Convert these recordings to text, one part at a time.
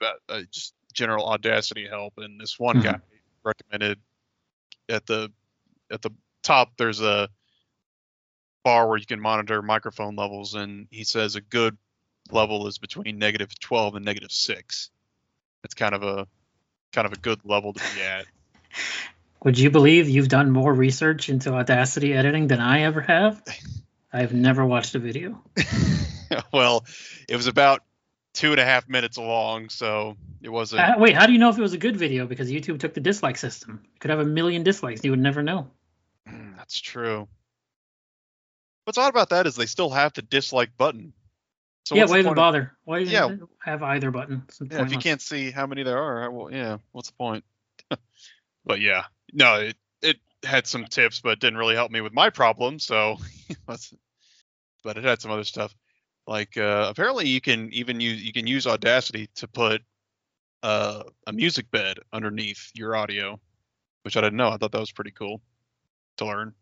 about uh, just general Audacity help, and this one guy recommended at the at the top there's a bar where you can monitor microphone levels, and he says a good level is between negative 12 and negative six. It's kind of a kind of a good level to be at. Would you believe you've done more research into Audacity editing than I ever have? I've never watched a video. well, it was about two and a half minutes long, so it wasn't. Uh, wait, how do you know if it was a good video? Because YouTube took the dislike system. It could have a million dislikes. You would never know. Mm, that's true. What's odd about that is they still have the dislike button. So yeah, why even bother? Why yeah. have either button? Yeah, if you can't see how many there are, well, yeah, what's the point? but yeah, no, it it had some tips, but didn't really help me with my problem. So, but it had some other stuff. Like uh, apparently you can even use you can use Audacity to put uh, a music bed underneath your audio, which I didn't know. I thought that was pretty cool to learn.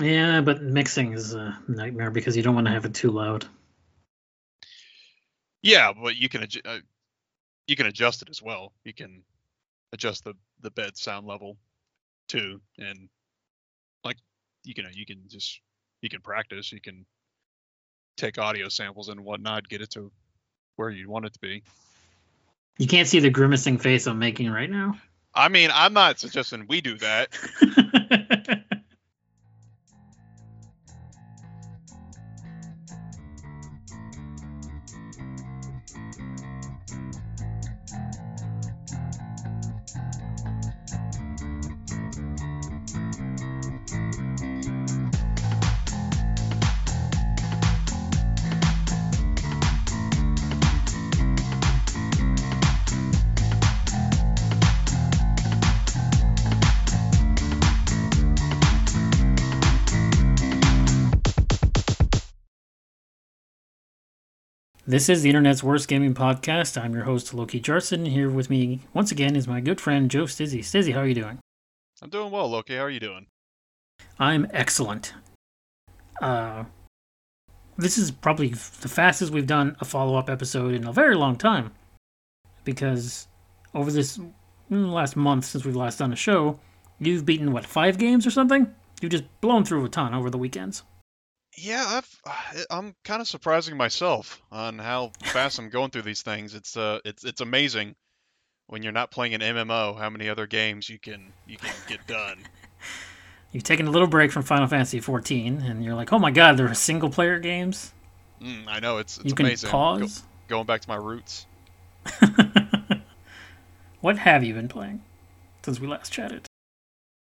Yeah, but mixing is a nightmare because you don't want to have it too loud. Yeah, but you can uh, you can adjust it as well. You can adjust the the bed sound level too, and like you can you can just you can practice. You can take audio samples and whatnot, get it to where you want it to be. You can't see the grimacing face I'm making right now. I mean, I'm not suggesting we do that. This is the Internet's Worst Gaming Podcast. I'm your host, Loki Jarson. Here with me once again is my good friend, Jo Stizzy. Stizzy, how are you doing? I'm doing well, Loki. How are you doing? I'm excellent. Uh, this is probably the fastest we've done a follow up episode in a very long time. Because over this last month since we've last done a show, you've beaten, what, five games or something? You've just blown through a ton over the weekends. Yeah, I've, I'm kind of surprising myself on how fast I'm going through these things. It's uh, it's it's amazing when you're not playing an MMO how many other games you can you can get done. You've taken a little break from Final Fantasy 14, and you're like, oh my god, there are single player games. Mm, I know it's it's you amazing. can pause. Go, going back to my roots. what have you been playing since we last chatted?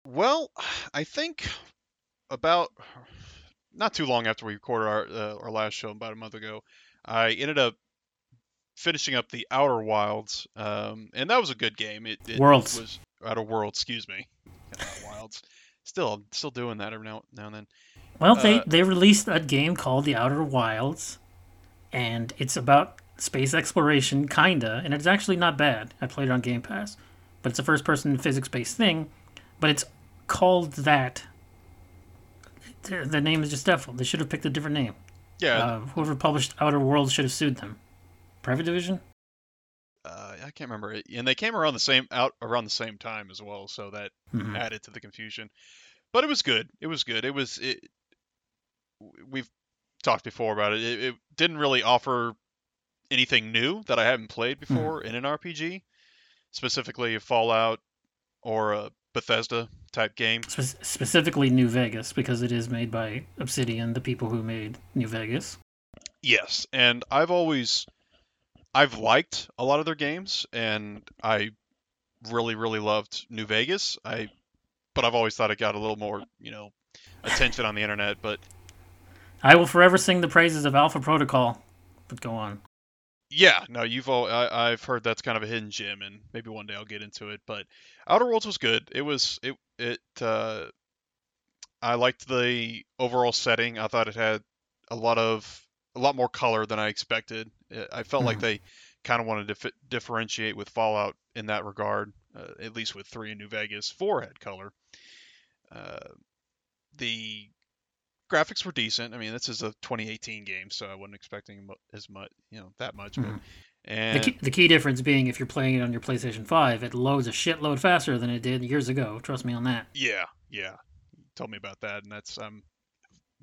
Well, I think about not too long after we recorded our uh, our last show about a month ago, I ended up finishing up the Outer Wilds, um, and that was a good game. It, it Worlds was Outer Worlds, excuse me, Wilds. Still, still doing that every now, now and then. Well, uh, they they released a game called The Outer Wilds, and it's about space exploration, kinda, and it's actually not bad. I played it on Game Pass, but it's a first-person physics-based thing, but it's called that the name is just devil. They should have picked a different name. Yeah. Uh, whoever published Outer Worlds should have sued them. Private Division. Uh, I can't remember and they came around the same out around the same time as well, so that mm-hmm. added to the confusion. But it was good. It was good. It was it. We've talked before about it. It, it didn't really offer anything new that I haven't played hmm. before mm-hmm. in an RPG, specifically Fallout or a Bethesda type game. Spe- specifically New Vegas because it is made by Obsidian, the people who made New Vegas. Yes, and I've always I've liked a lot of their games and I really really loved New Vegas. I but I've always thought it got a little more, you know, attention on the internet, but I will forever sing the praises of Alpha Protocol. But go on. Yeah, no, you've all I, have heard that's kind of a hidden gem, and maybe one day I'll get into it. But Outer Worlds was good. It was it it. Uh, I liked the overall setting. I thought it had a lot of a lot more color than I expected. I felt mm-hmm. like they kind of wanted to fi- differentiate with Fallout in that regard. Uh, at least with three in New Vegas, four had color. Uh, the graphics were decent. I mean, this is a 2018 game, so I wasn't expecting as much, you know, that much. Mm-hmm. But And The key, the key difference being if you're playing it on your PlayStation 5, it loads a shitload faster than it did years ago. Trust me on that. yeah, yeah, you told me about that, and that's um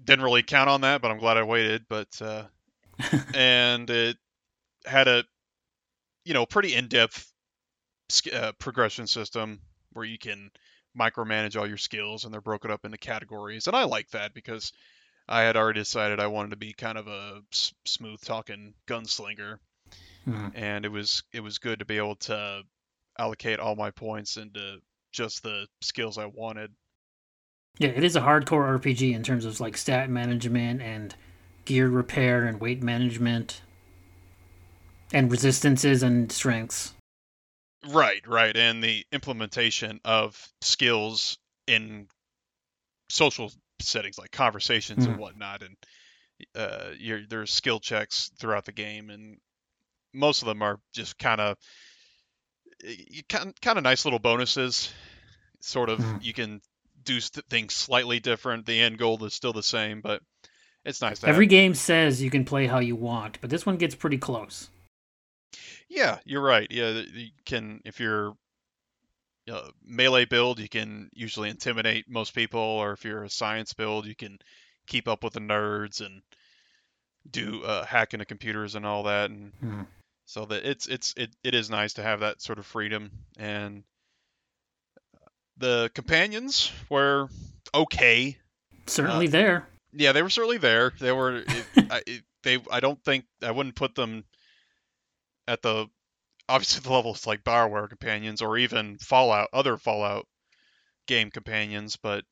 didn't really count on that, but I'm glad I waited. But uh, and it had a you know pretty in-depth uh, progression system where you can micromanage all your skills and they're broken up into categories and i like that because i had already decided i wanted to be kind of a s- smooth talking gunslinger Hmm. and it was it was good to be able to allocate all my points into just the skills i wanted Yeah, it is a hardcore RPG in terms of like stat management and gear repair and weight management and resistances and strengths. Right, right, and the implementation of skills in social settings like conversations and Mhm. whatnot, and uh, you're, there's skill checks throughout the game, and most of them are just kind of you kind kind of nice little bonuses. Sort of, Mhm. you can do st- things slightly different. The end goal is still the same, but it's nice to Every have. game says you can play how you want, but this one gets pretty close. Yeah, you're right. Yeah, th- you can if you're uh, melee build, you can usually intimidate most people, or if you're a science build, you can keep up with the nerds and do uh, hack into computers and all that. And Hmm. so that it's it's it, it is nice to have that sort of freedom. And the companions were okay. Certainly there. Yeah, they were certainly there. They were it, I, it, they. I don't think I wouldn't put them at the obviously the levels like Bioware companions or even Fallout, other Fallout game companions, but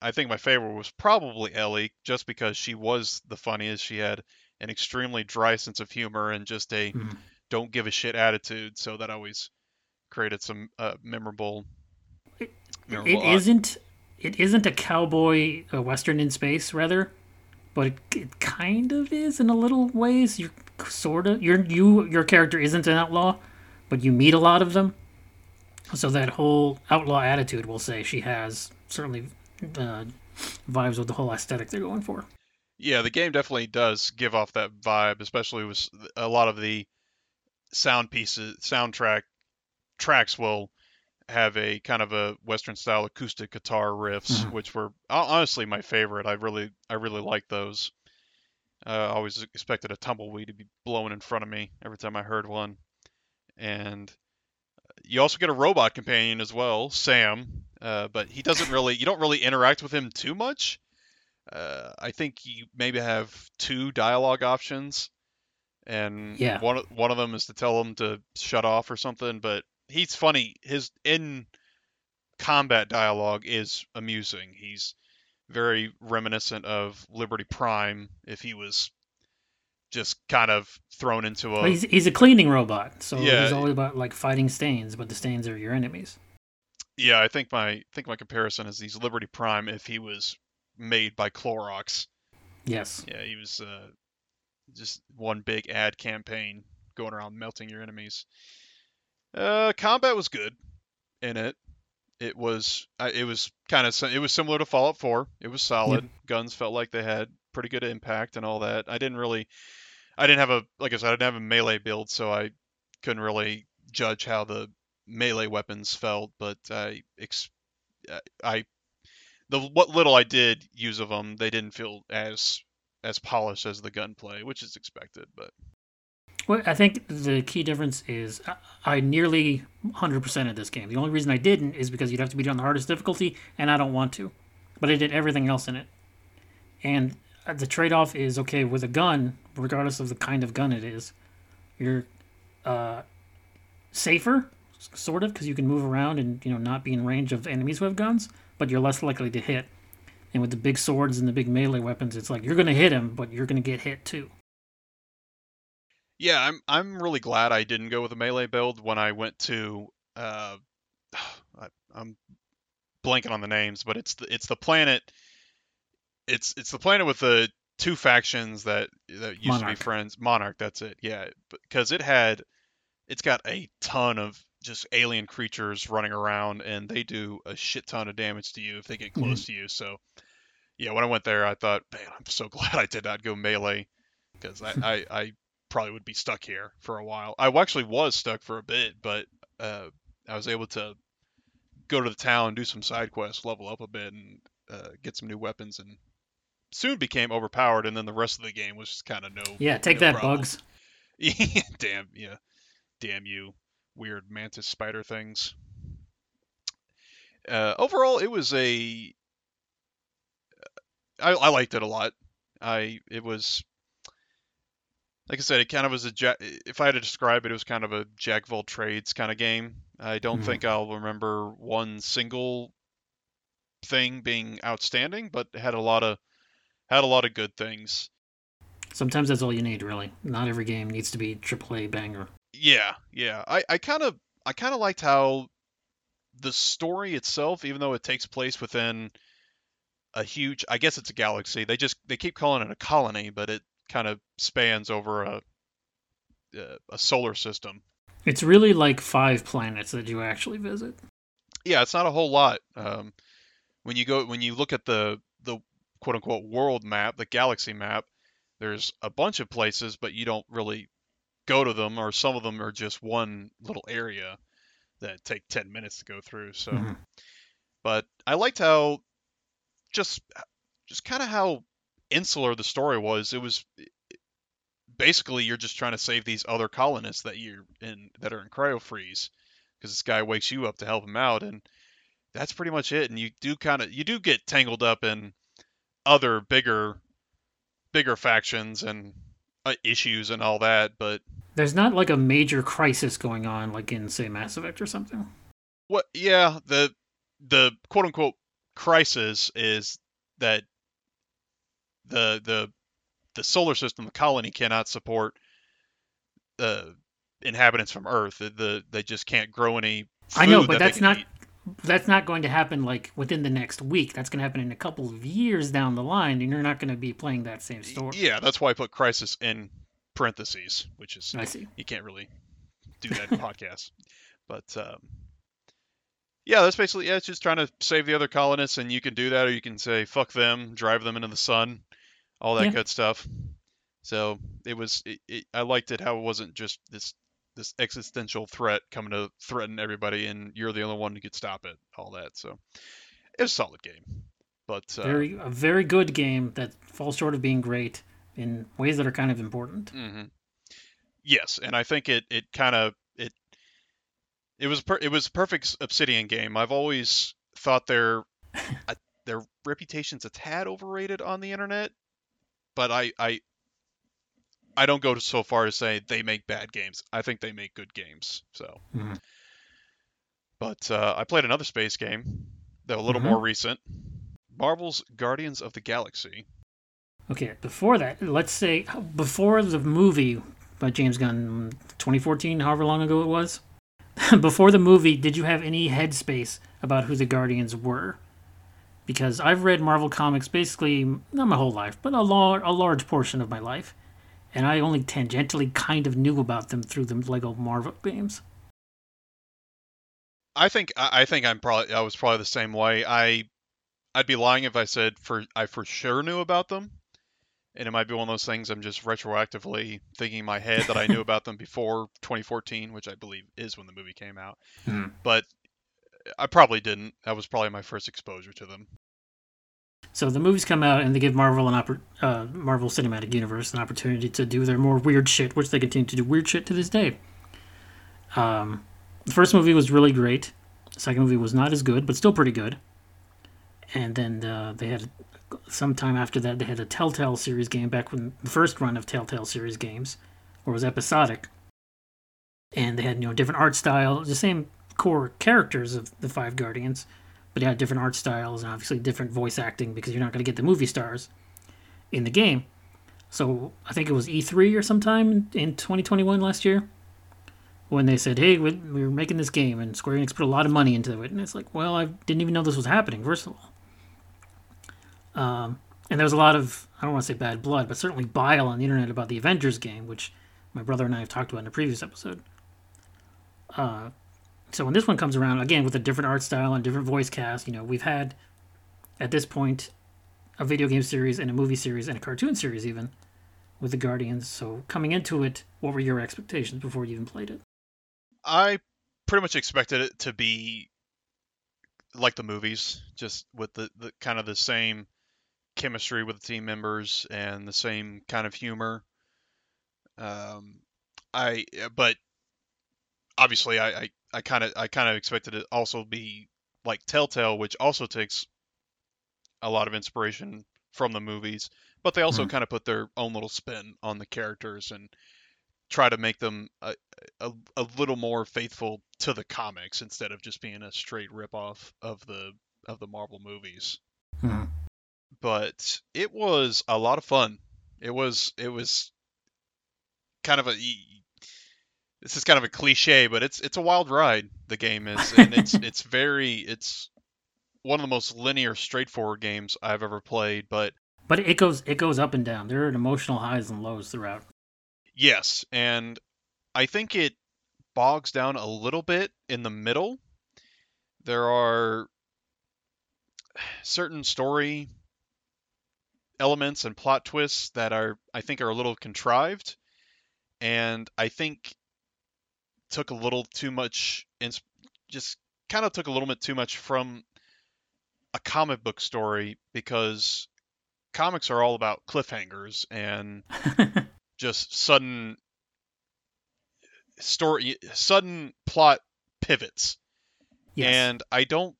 I think my favorite was probably Ellie, just because she was the funniest. She had an extremely dry sense of humor and just a Mhm. don't give a shit attitude, so that always created some uh, memorable. It memorable uh, isn't. It isn't a cowboy a western in space, rather, but it, it kind of is in a little ways. You sort of your you your character isn't an outlaw, but you meet a lot of them. So that whole outlaw attitude, we'll say, she has certainly uh, vibes with the whole aesthetic they're going for. Yeah, the game definitely does give off that vibe, especially with a lot of the sound pieces, soundtrack tracks will have a kind of a western style acoustic guitar riffs, Mhm. which were honestly my favorite. I really, I really like those. Uh, I always expected a tumbleweed to be blowing in front of me every time I heard one. And you also get a robot companion as well, Sam. Uh, but he doesn't really, you don't really interact with him too much. Uh, I think you maybe have two dialogue options, and Yeah. one one of them is to tell him to shut off or something. But he's funny. His in combat dialogue is amusing. He's very reminiscent of Liberty Prime if he was just kind of thrown into a Well, he's he's a cleaning robot, so Yeah. he's all about like fighting stains, but the stains are your enemies. yeah. I think my I think my comparison is he's Liberty Prime if he was made by Clorox. Yes. Yeah, he was uh, just one big ad campaign going around melting your enemies. Uh, combat was good in it. It was it was kind of it was similar to Fallout 4. It was solid. Guns felt like they had pretty good impact and all that. I didn't really I didn't have a like I said I didn't have a melee build, so I couldn't really judge how the melee weapons felt, but I ex- I the what little I did use of them, they didn't feel as as polished as the gunplay, which is expected. But Well, I think the key difference is I- nearly 100% of this game. The only reason I didn't is because you'd have to beat it on the hardest difficulty, and I don't want to. But I did everything else in it. And uh, the trade off is okay, with a gun, regardless of the kind of gun it is, you're uh, safer, sort of, because you can move around and you know not be in range of enemies who have guns, but you're less likely to hit. And with the big swords and the big melee weapons, it's like you're going to hit him, but you're going to get hit too. Yeah, I'm I'm really glad I didn't go with a melee build when I went to uh, I, I'm blanking on the names, but it's the it's the planet. It's it's the planet with the two factions that that used to be friends. Monarch, that's it. Yeah, because it had it's got a ton of just alien creatures running around, and they do a shit ton of damage to you if they get close to you. So, yeah, when I went there, I thought, man, I'm so glad I did not go melee because I, I I probably would be stuck here for a while. I actually was stuck for a bit, but uh, I was able to go to the town, do some side quests, level up a bit, and uh, get some new weapons, and soon became overpowered. And then the rest of the game was just kind of no. Yeah, take no that, problem. bugs. damn, yeah, damn you, weird mantis spider things. Uh, overall, it was a. I, I liked it a lot. I it was like I said, it kind of was a jack. If I had to describe it, it was kind of a jack of all trades kind of game. I don't Mhm. think I'll remember one single thing being outstanding, but it had a lot of had a lot of good things. Sometimes that's all you need, really. Not every game needs to be AAA banger. Yeah, yeah. I I kind of I kind of liked how the story itself, even though it takes place within a huge, I guess it's a galaxy. They just they keep calling it a colony, but it kind of spans over a a- solar system. It's really like five planets that you actually visit. Yeah, it's not a whole lot. Um, when you go when you look at the the quote unquote world map, the galaxy map, there's a bunch of places, but you don't really go to them, or some of them are just one little area that take 10 minutes to go through. So, Mhm. but I liked how just just kind of how insular the story was. It was basically you're just trying to save these other colonists that you're in that are in cryo freeze because this guy wakes you up to help him out and that's pretty much it and you do kind of you do get tangled up in other bigger bigger factions and uh, issues and all that but There's not like a major crisis going on, like in, say, Mass Effect or something. what yeah the the quote unquote crisis is that the the the solar system the colony cannot support the inhabitants from earth the, the they just can't grow any I know, but that that's not eat. that's not going to happen like within the next week. That's going to happen in a couple of years down the line, and you're not going to be playing that same story. yeah that's why i put crisis in parentheses which is I see. you can't really do that in podcasts. But um, yeah, that's basically yeah. It's just trying to save the other colonists, and you can do that, or you can say fuck them, drive them into the sun, all that Yeah. good stuff. So it was. It, it, I liked it how it wasn't just this this existential threat coming to threaten everybody, and you're the only one who could stop it. All that. So it was a solid game. But uh, Very a very good game that falls short of being great in ways that are kind of important. hmm Yes, and I think it it kind of it it was per, it was a perfect Obsidian game. I've always thought their uh, their reputation's a tad overrated on the internet, but I I I don't go so far as say they make bad games. I think they make good games. So, Mhm. but uh, I played another space game, though a little Mhm. more recent, Marvel's Guardians of the Galaxy. Okay, before that, let's say before the movie by James Gunn, 2014, however long ago it was. before the movie, did you have any headspace about who the Guardians were? Because I've read Marvel comics basically not my whole life, but a, lar- a large portion of my life, and I only tangentially kind of knew about them through the Lego Marvel games. I think I think I'm probably I was probably the same way. I I'd be lying if I said for I for sure knew about them. And it might be one of those things I'm just retroactively thinking in my head that I knew about them before 2014, which I believe is when the movie came out. Hmm. But I probably didn't. That was probably my first exposure to them. So the movies come out and they give Marvel an oppor- uh, Marvel Cinematic Universe an opportunity to do their more weird shit, which they continue to do weird shit to this day. Um, the first movie was really great. The second movie was not as good, but still pretty good. And then uh, they had sometime after that they had a Telltale series game back when the first run of Telltale series games, it was episodic. And they had you know different art style, the same core characters of the five Guardians, but it had different art styles and obviously different voice acting because you're not going to get the movie stars in the game. So I think it was E3 or sometime in 2021 last year when they said, "Hey, we were making this game," and Square Enix put a lot of money into it, and it's like, well, I didn't even know this was happening. First of all, um, and there was a lot of I don't want to say bad blood, but certainly bile on the internet about the Avengers game, which my brother and I have talked about in a previous episode. Uh, so when this one comes around again with a different art style and different voice cast, you know, we've had at this point a video game series and a movie series and a cartoon series even with the Guardians. So coming into it, what were your expectations before you even played it? I pretty much expected it to be like the movies, just with the, the kind of the same chemistry with the team members and the same kind of humor. Um, I but obviously I I, I kind of I kind of expected it also be like Telltale, which also takes a lot of inspiration from the movies, but they also Mhm. kind of put their own little spin on the characters and try to make them a, a, a little more faithful to the comics instead of just being a straight ripoff of the of the Marvel movies. Mhm. But it was a lot of fun. It was it was kind of a this is kind of a cliche, but it's it's a wild ride. The game is, and it's it's very it's one of the most linear, straightforward games I've ever played. But But it goes it goes up and down. There are emotional highs and lows throughout. yes, and I think it bogs down a little bit in the middle. There are certain story elements and plot twists that are I think are a little contrived, and I think took a little too much, ins- just kind of took a little bit too much from a comic book story because comics are all about cliffhangers and just sudden story, sudden plot pivots. yes. And I don't,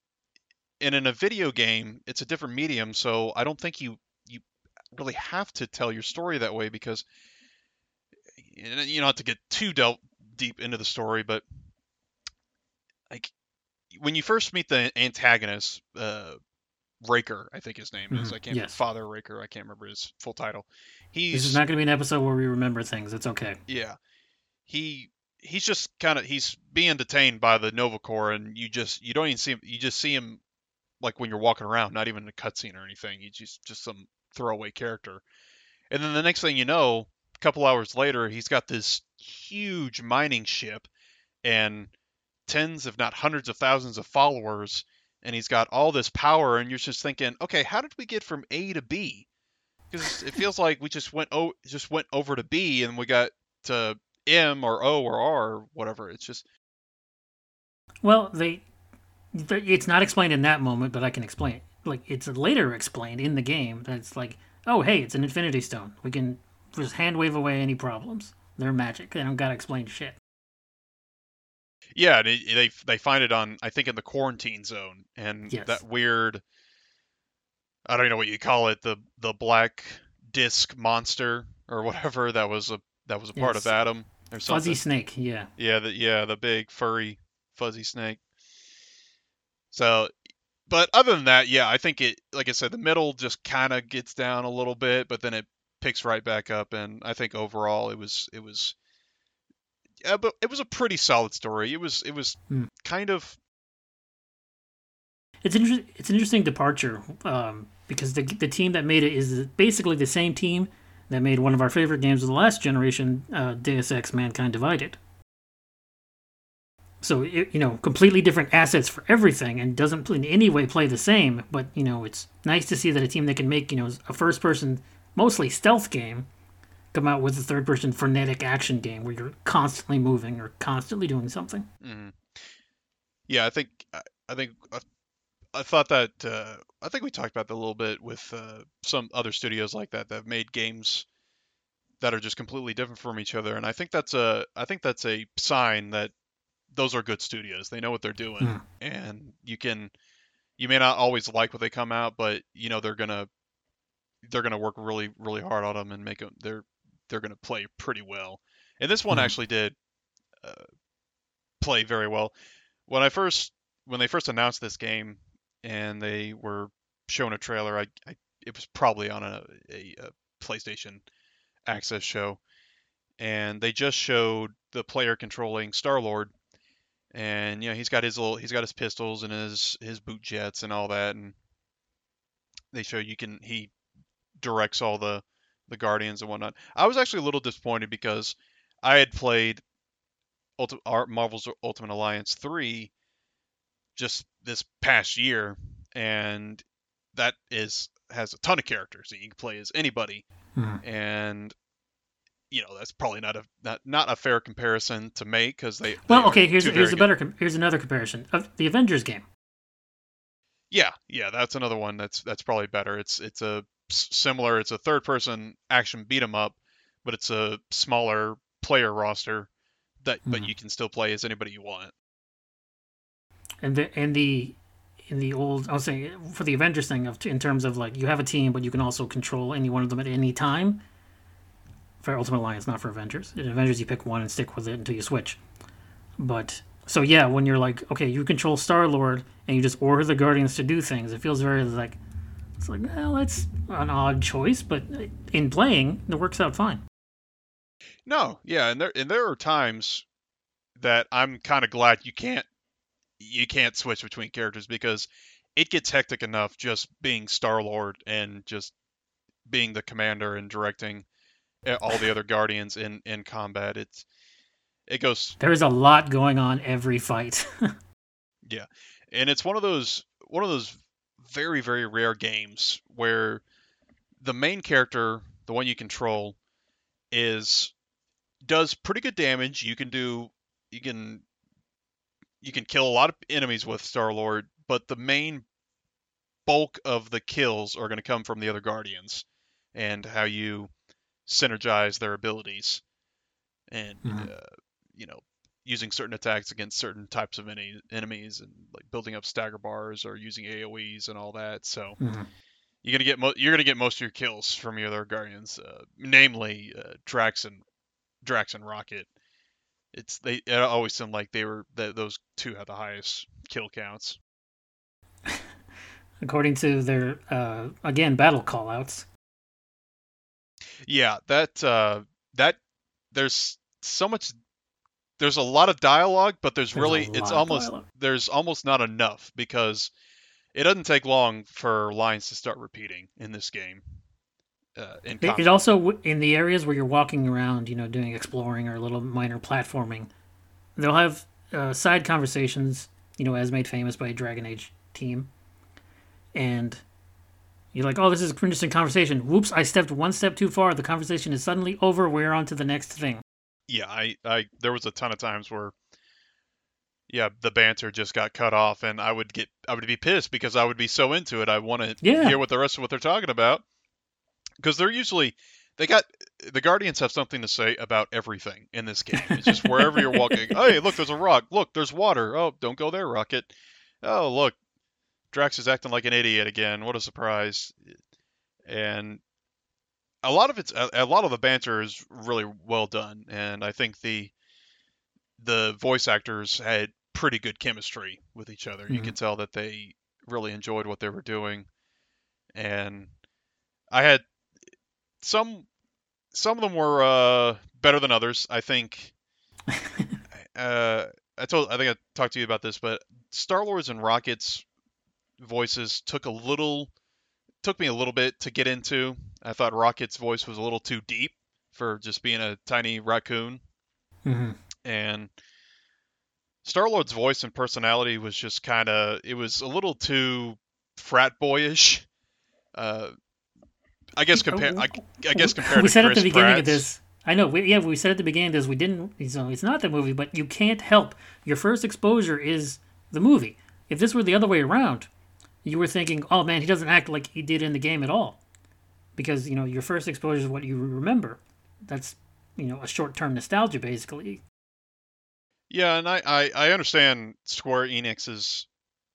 and in a video game, it's a different medium, so I don't think you you really have to tell your story that way because you know not have to get too dealt deep into the story, but like when you first meet the antagonist, uh, Raker, I think his name is. Mhm, I can't yes. Father Raker. I can't remember his full title. He's this is not going to be an episode where we remember things. It's okay. yeah, he he's just kind of he's being detained by the Nova Corps, and you just you don't even see him. You just see him like when you're walking around, not even a cutscene or anything. He's just just some throwaway character. And then the next thing you know, a couple hours later, he's got this huge mining ship and tens, if not hundreds of thousands of followers, and he's got all this power, and you're just thinking, okay, how did we get from A to B? Because it feels like we just went oh just went over to B and we got to M or O or R or whatever. It's just Well, they, th it's not explained in that moment, but I can explain it. Like it's later explained in the game that it's like, oh hey, it's an Infinity Stone. We can just hand wave away any problems. They're magic. They don't gotta explain shit. yeah, and it, they they find it on I think in the quarantine zone and Yes. that weird I don't know what you call it the the black disc monster or whatever that was a that was a part Yes. of Adam or something. Fuzzy Snake. Yeah. Yeah, the yeah, the big furry fuzzy snake. So, but other than that, yeah, I think it like I said, the middle just kind of gets down a little bit, but then it picks right back up, and I think overall it was it was yeah, but it was a pretty solid story. It was it was Hmm. kind of It's inter- It's an interesting departure um, because the the team that made it is basically the same team that made one of our favorite games of the last generation, uh, Deus Ex: Mankind Divided. So it, you know, completely different assets for everything, and doesn't in any way play the same. But you know, it's nice to see that a team that can make you know a first-person, mostly stealth game, come out with a third-person frenetic action game where you're constantly moving or constantly doing something. Mm-hmm. yeah. I think I, think I, I thought that uh, I think we talked about that a little bit with uh, some other studios like that that have made games that are just completely different from each other, and I think that's a I think that's a sign that those are good studios. They know what they're doing, Hmm. and you can you may not always like what they come out, but you know they're gonna they're gonna work really really hard on them and make them they're they're gonna play pretty well. And this one Mhm. actually did uh, play very well. When I first when they first announced this game and they were showing a trailer, I, I it was probably on a, a, a PlayStation Access show, and they just showed the player controlling Star Lord, and you know he's got his little he's got his pistols and his his boot jets and all that, and they show you can he directs all the the guardians and whatnot. I was actually a little disappointed because I had played Ulti- Marvel's Ultimate Alliance three just this past year, and that is has a ton of characters that you can play as anybody, Mhm. and you know that's probably not a not, not a fair comparison to make because they. Well, they okay. Here's here's a better com- here's another comparison of the Avengers game. Yeah, yeah, that's another one that's that's probably better. It's it's a similar. It's a third person action beat 'em up, but it's a smaller player roster that but hmm. you can still play as anybody you want. And the and the in the old I was saying for the Avengers thing of in terms of like you have a team but you can also control any one of them at any time. For Ultimate Alliance, not for Avengers. In Avengers, you pick one and stick with it until you switch. But so yeah, when you're like, okay, you control Star Lord and you just order the Guardians to do things, it feels very like it's like, well, that's an odd choice, but in playing, it works out fine. No, yeah, and there and there are times that I'm kind of glad you can't you can't switch between characters because it gets hectic enough just being Star Lord and just being the commander and directing eh, all the other guardians in in combat. It's it goes. There's a lot going on every fight. yeah, and it's one of those one of those very very rare games where the main character, the one you control, is does pretty good damage. You can do you can you can kill a lot of enemies with Star Lord, but the main bulk of the kills are going to come from the other guardians and how you synergize their abilities and mm-hmm. uh, you know using certain attacks against certain types of any enemies and like building up stagger bars or using AOE's and all that. So mm-hmm. you're gonna get mo- you're gonna get most of your kills from your other guardians, uh, namely uh, Drax and Drax and Rocket. It's they it always seemed like they were that those two had the highest kill counts. According to their uh, again battle callouts. Yeah, that uh, that there's so much there's a lot of dialogue, but there's, there's really it's almost there's almost not enough because it doesn't take long for lines to start repeating in this game. Uh, in it, it also in the areas where you're walking around, you know, doing exploring or a little minor platforming, they'll have uh, side conversations, you know, as made famous by Dragon Age team, and you're like, oh, this is an interesting conversation. Whoops, I stepped one step too far. The conversation is suddenly over. We're on to the next thing yeah, I, I there was a ton of times where yeah, the banter just got cut off and I would get I would be pissed because I would be so into it. I want to yeah. hear what the rest of what they're talking about. Because they're usually they got the Guardians have something to say about everything in this game. It's just wherever you're walking. hey, look, there's a rock. Look, there's water. Oh, don't go there, Rocket. Oh, look, Drax is acting like an idiot again. What a surprise! And a lot of it's a, a lot of the banter is really well done, and I think the the voice actors had pretty good chemistry with each other. Mm-hmm. You can tell that they really enjoyed what they were doing, and I had some some of them were uh, better than others. I think. uh, I told I think I talked to you about this, but Star Lord's and Rocket's voices took a little took me a little bit to get into. I thought Rocket's voice was a little too deep for just being a tiny raccoon. Mm-hmm. And Star Lord's voice and personality was just kind of, it was a little too frat boyish. Uh, I guess compare. I, I, guess compared we to said at the beginning Pratt's. of this. I know. We, yeah, we said at the beginning of this we didn't. So it's not the movie, but you can't help. Your first exposure is the movie. If this were the other way around, you were thinking, oh man, he doesn't act like he did in the game at all. Because, you know, your first exposure is what you remember. That's, you know, a short term nostalgia, basically. Yeah, and I, I, I understand Square Enix's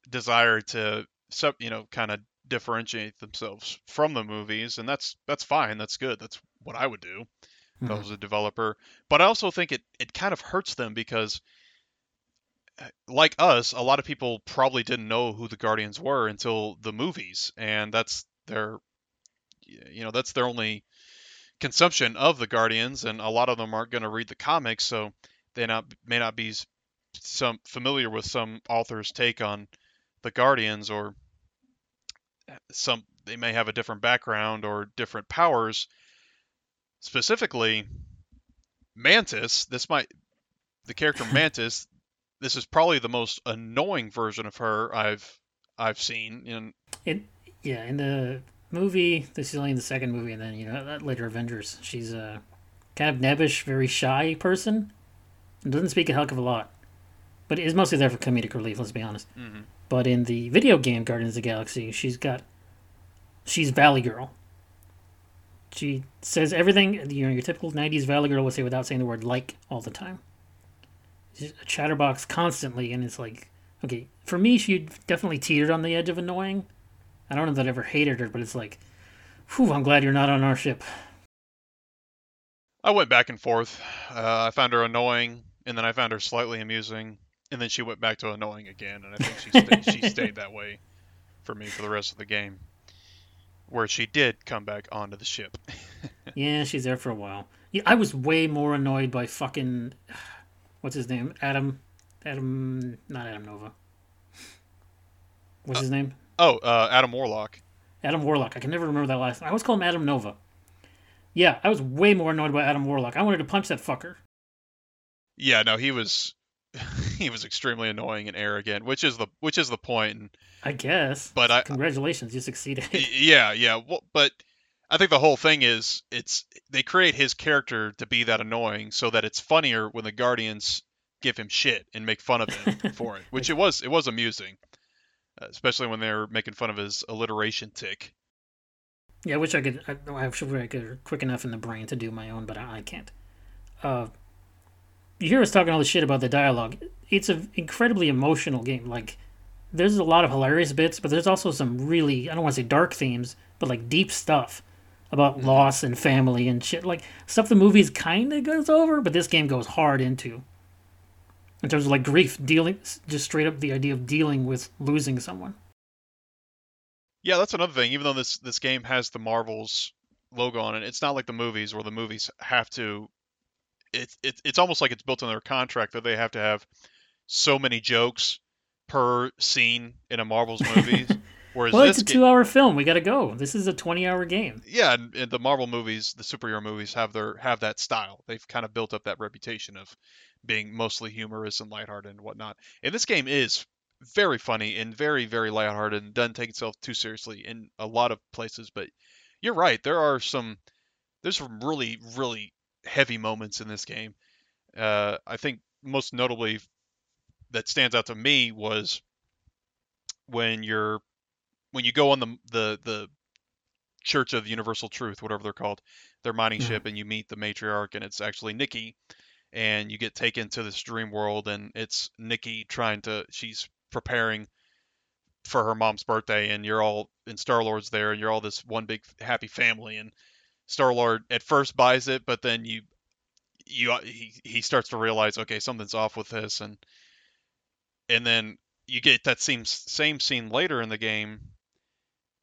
desire to, you know, kind of differentiate themselves from the movies, and that's that's fine. That's good. That's what I would do if mm-hmm. I was a developer. But I also think it, it kind of hurts them because – like us, a lot of people probably didn't know who the Guardians were until the movies, and that's their, you know, that's their only consumption of the Guardians, and a lot of them aren't going to read the comics, so they not may not be some familiar with some author's take on the Guardians, or eh, some they may have a different background or different powers. Specifically, Mantis. This might the character Mantis this is probably the most annoying version of her I've I've seen in it. Yeah, in the movie, this is only in the second movie, and then you know later Avengers. She's a kind of nebbish, very shy person. And doesn't speak a heck of a lot. But is mostly there for comedic relief, let's be honest. hmm But in the video game Guardians of the Galaxy, she's got she's Valley Girl. She says everything you know your typical '90s Valley Girl would say without saying the word "like" all the time. A chatterbox constantly, and it's like, okay, for me, she definitely teetered on the edge of annoying. I don't know that I ever hated her, but it's like, whew, I'm glad you're not on our ship. I went back and forth. Uh, I found her annoying, and then I found her slightly amusing, and then she went back to annoying again, and I think she stayed, she stayed that way for me for the rest of the game, where she did come back onto the ship. Yeah, she's there for a while. Yeah, I was way more annoyed by fucking what's his name? Adam Adam not Adam Nova. What's his name? Oh, uh, Adam Warlock. Adam Warlock. I can never remember that last Name. I always call him Adam Nova. Yeah, I was way more annoyed by Adam Warlock. I wanted to punch that fucker. Yeah, no, he was he was extremely annoying and arrogant, which is the which is the point. I guess. but I, Congratulations, you succeeded. Yeah yeah well, but i think the whole thing is it's they create his character to be that annoying so that it's funnier when the guardians give him shit and make fun of him for it which it was it was amusing uh, especially when they're making fun of his alliteration tick Yeah, I wish I could. I, I wish I could quick enough in the brain to do my own, but I, I can't. Uh, you hear us talking all this shit about the dialogue. It's an incredibly emotional game. Like, there's a lot of hilarious bits, but there's also some really I don't want to say dark themes, but like deep stuff about mm-hmm. loss and family and shit. Like stuff the movies kind of goes over, but this game goes hard into. In terms of like grief, dealing just straight up the idea of dealing with losing someone. yeah that's another thing even though this this game has the marvels logo on it it's not like the movies where the movies have to it's it, it's almost like it's built in their contract that they have to have so many jokes per scene in a marvel's movies whereas Well, it's a two-hour film. We got to go. This is a twenty-hour game. yeah, and, and the Marvel movies, the superhero movies have their have that style. They've kind of built up that reputation of being mostly humorous and lighthearted and whatnot. And this game is very funny and very very lighthearted and doesn't take itself too seriously in a lot of places. But you're right, there are some there's some really really heavy moments in this game. Uh, I think most notably that stands out to me was when you're when you go on the the the Church of Universal Truth, whatever they're called, their mining Mhm. ship, and you meet the matriarch, and it's actually Nikki, and you get taken to this dream world, and it's Nikki trying to, she's preparing for her mom's birthday, and you're all, and Star Lord's there, and you're all this one big happy family, and Star Lord at first buys it, but then you, you, he, he starts to realize, okay, something's off with this, and, and then you get that same same scene later in the game,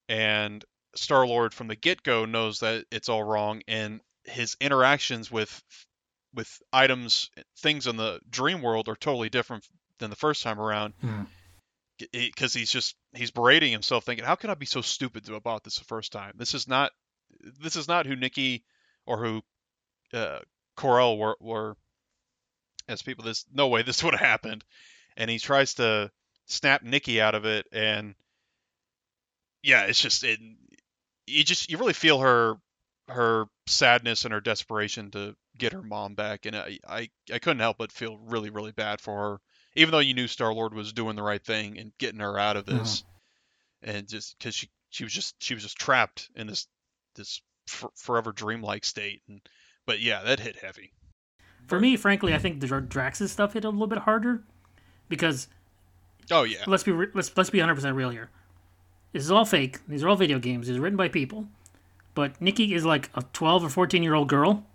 and Star Lord from the get go knows that it's all wrong, and his interactions with with items, things in the dream world are totally different than the first time around. Hmm. Because he's just he's berating himself, thinking, "How can I be so stupid bought this the first time? This is not this is not who Nikki or who uh, Corel were, were as people. This no way this would have happened." And he tries to snap Nikki out of it, and yeah, it's just it. You just you really feel her her sadness and her desperation to get her mom back, and I I, I couldn't help but feel really really bad for her, even though you knew Star Lord was doing the right thing and getting her out of uh-huh. this, and just because she she was just she was just trapped in this this f- forever dreamlike state, and but yeah, that hit heavy. For me, frankly, I think the Dra- Drax's stuff hit a little bit harder because Oh yeah, let's be re- let's let's be 100 percent real here. This is all fake. These are all video games. It's written by people. But Nikki is like a 12 or 14 year old girl,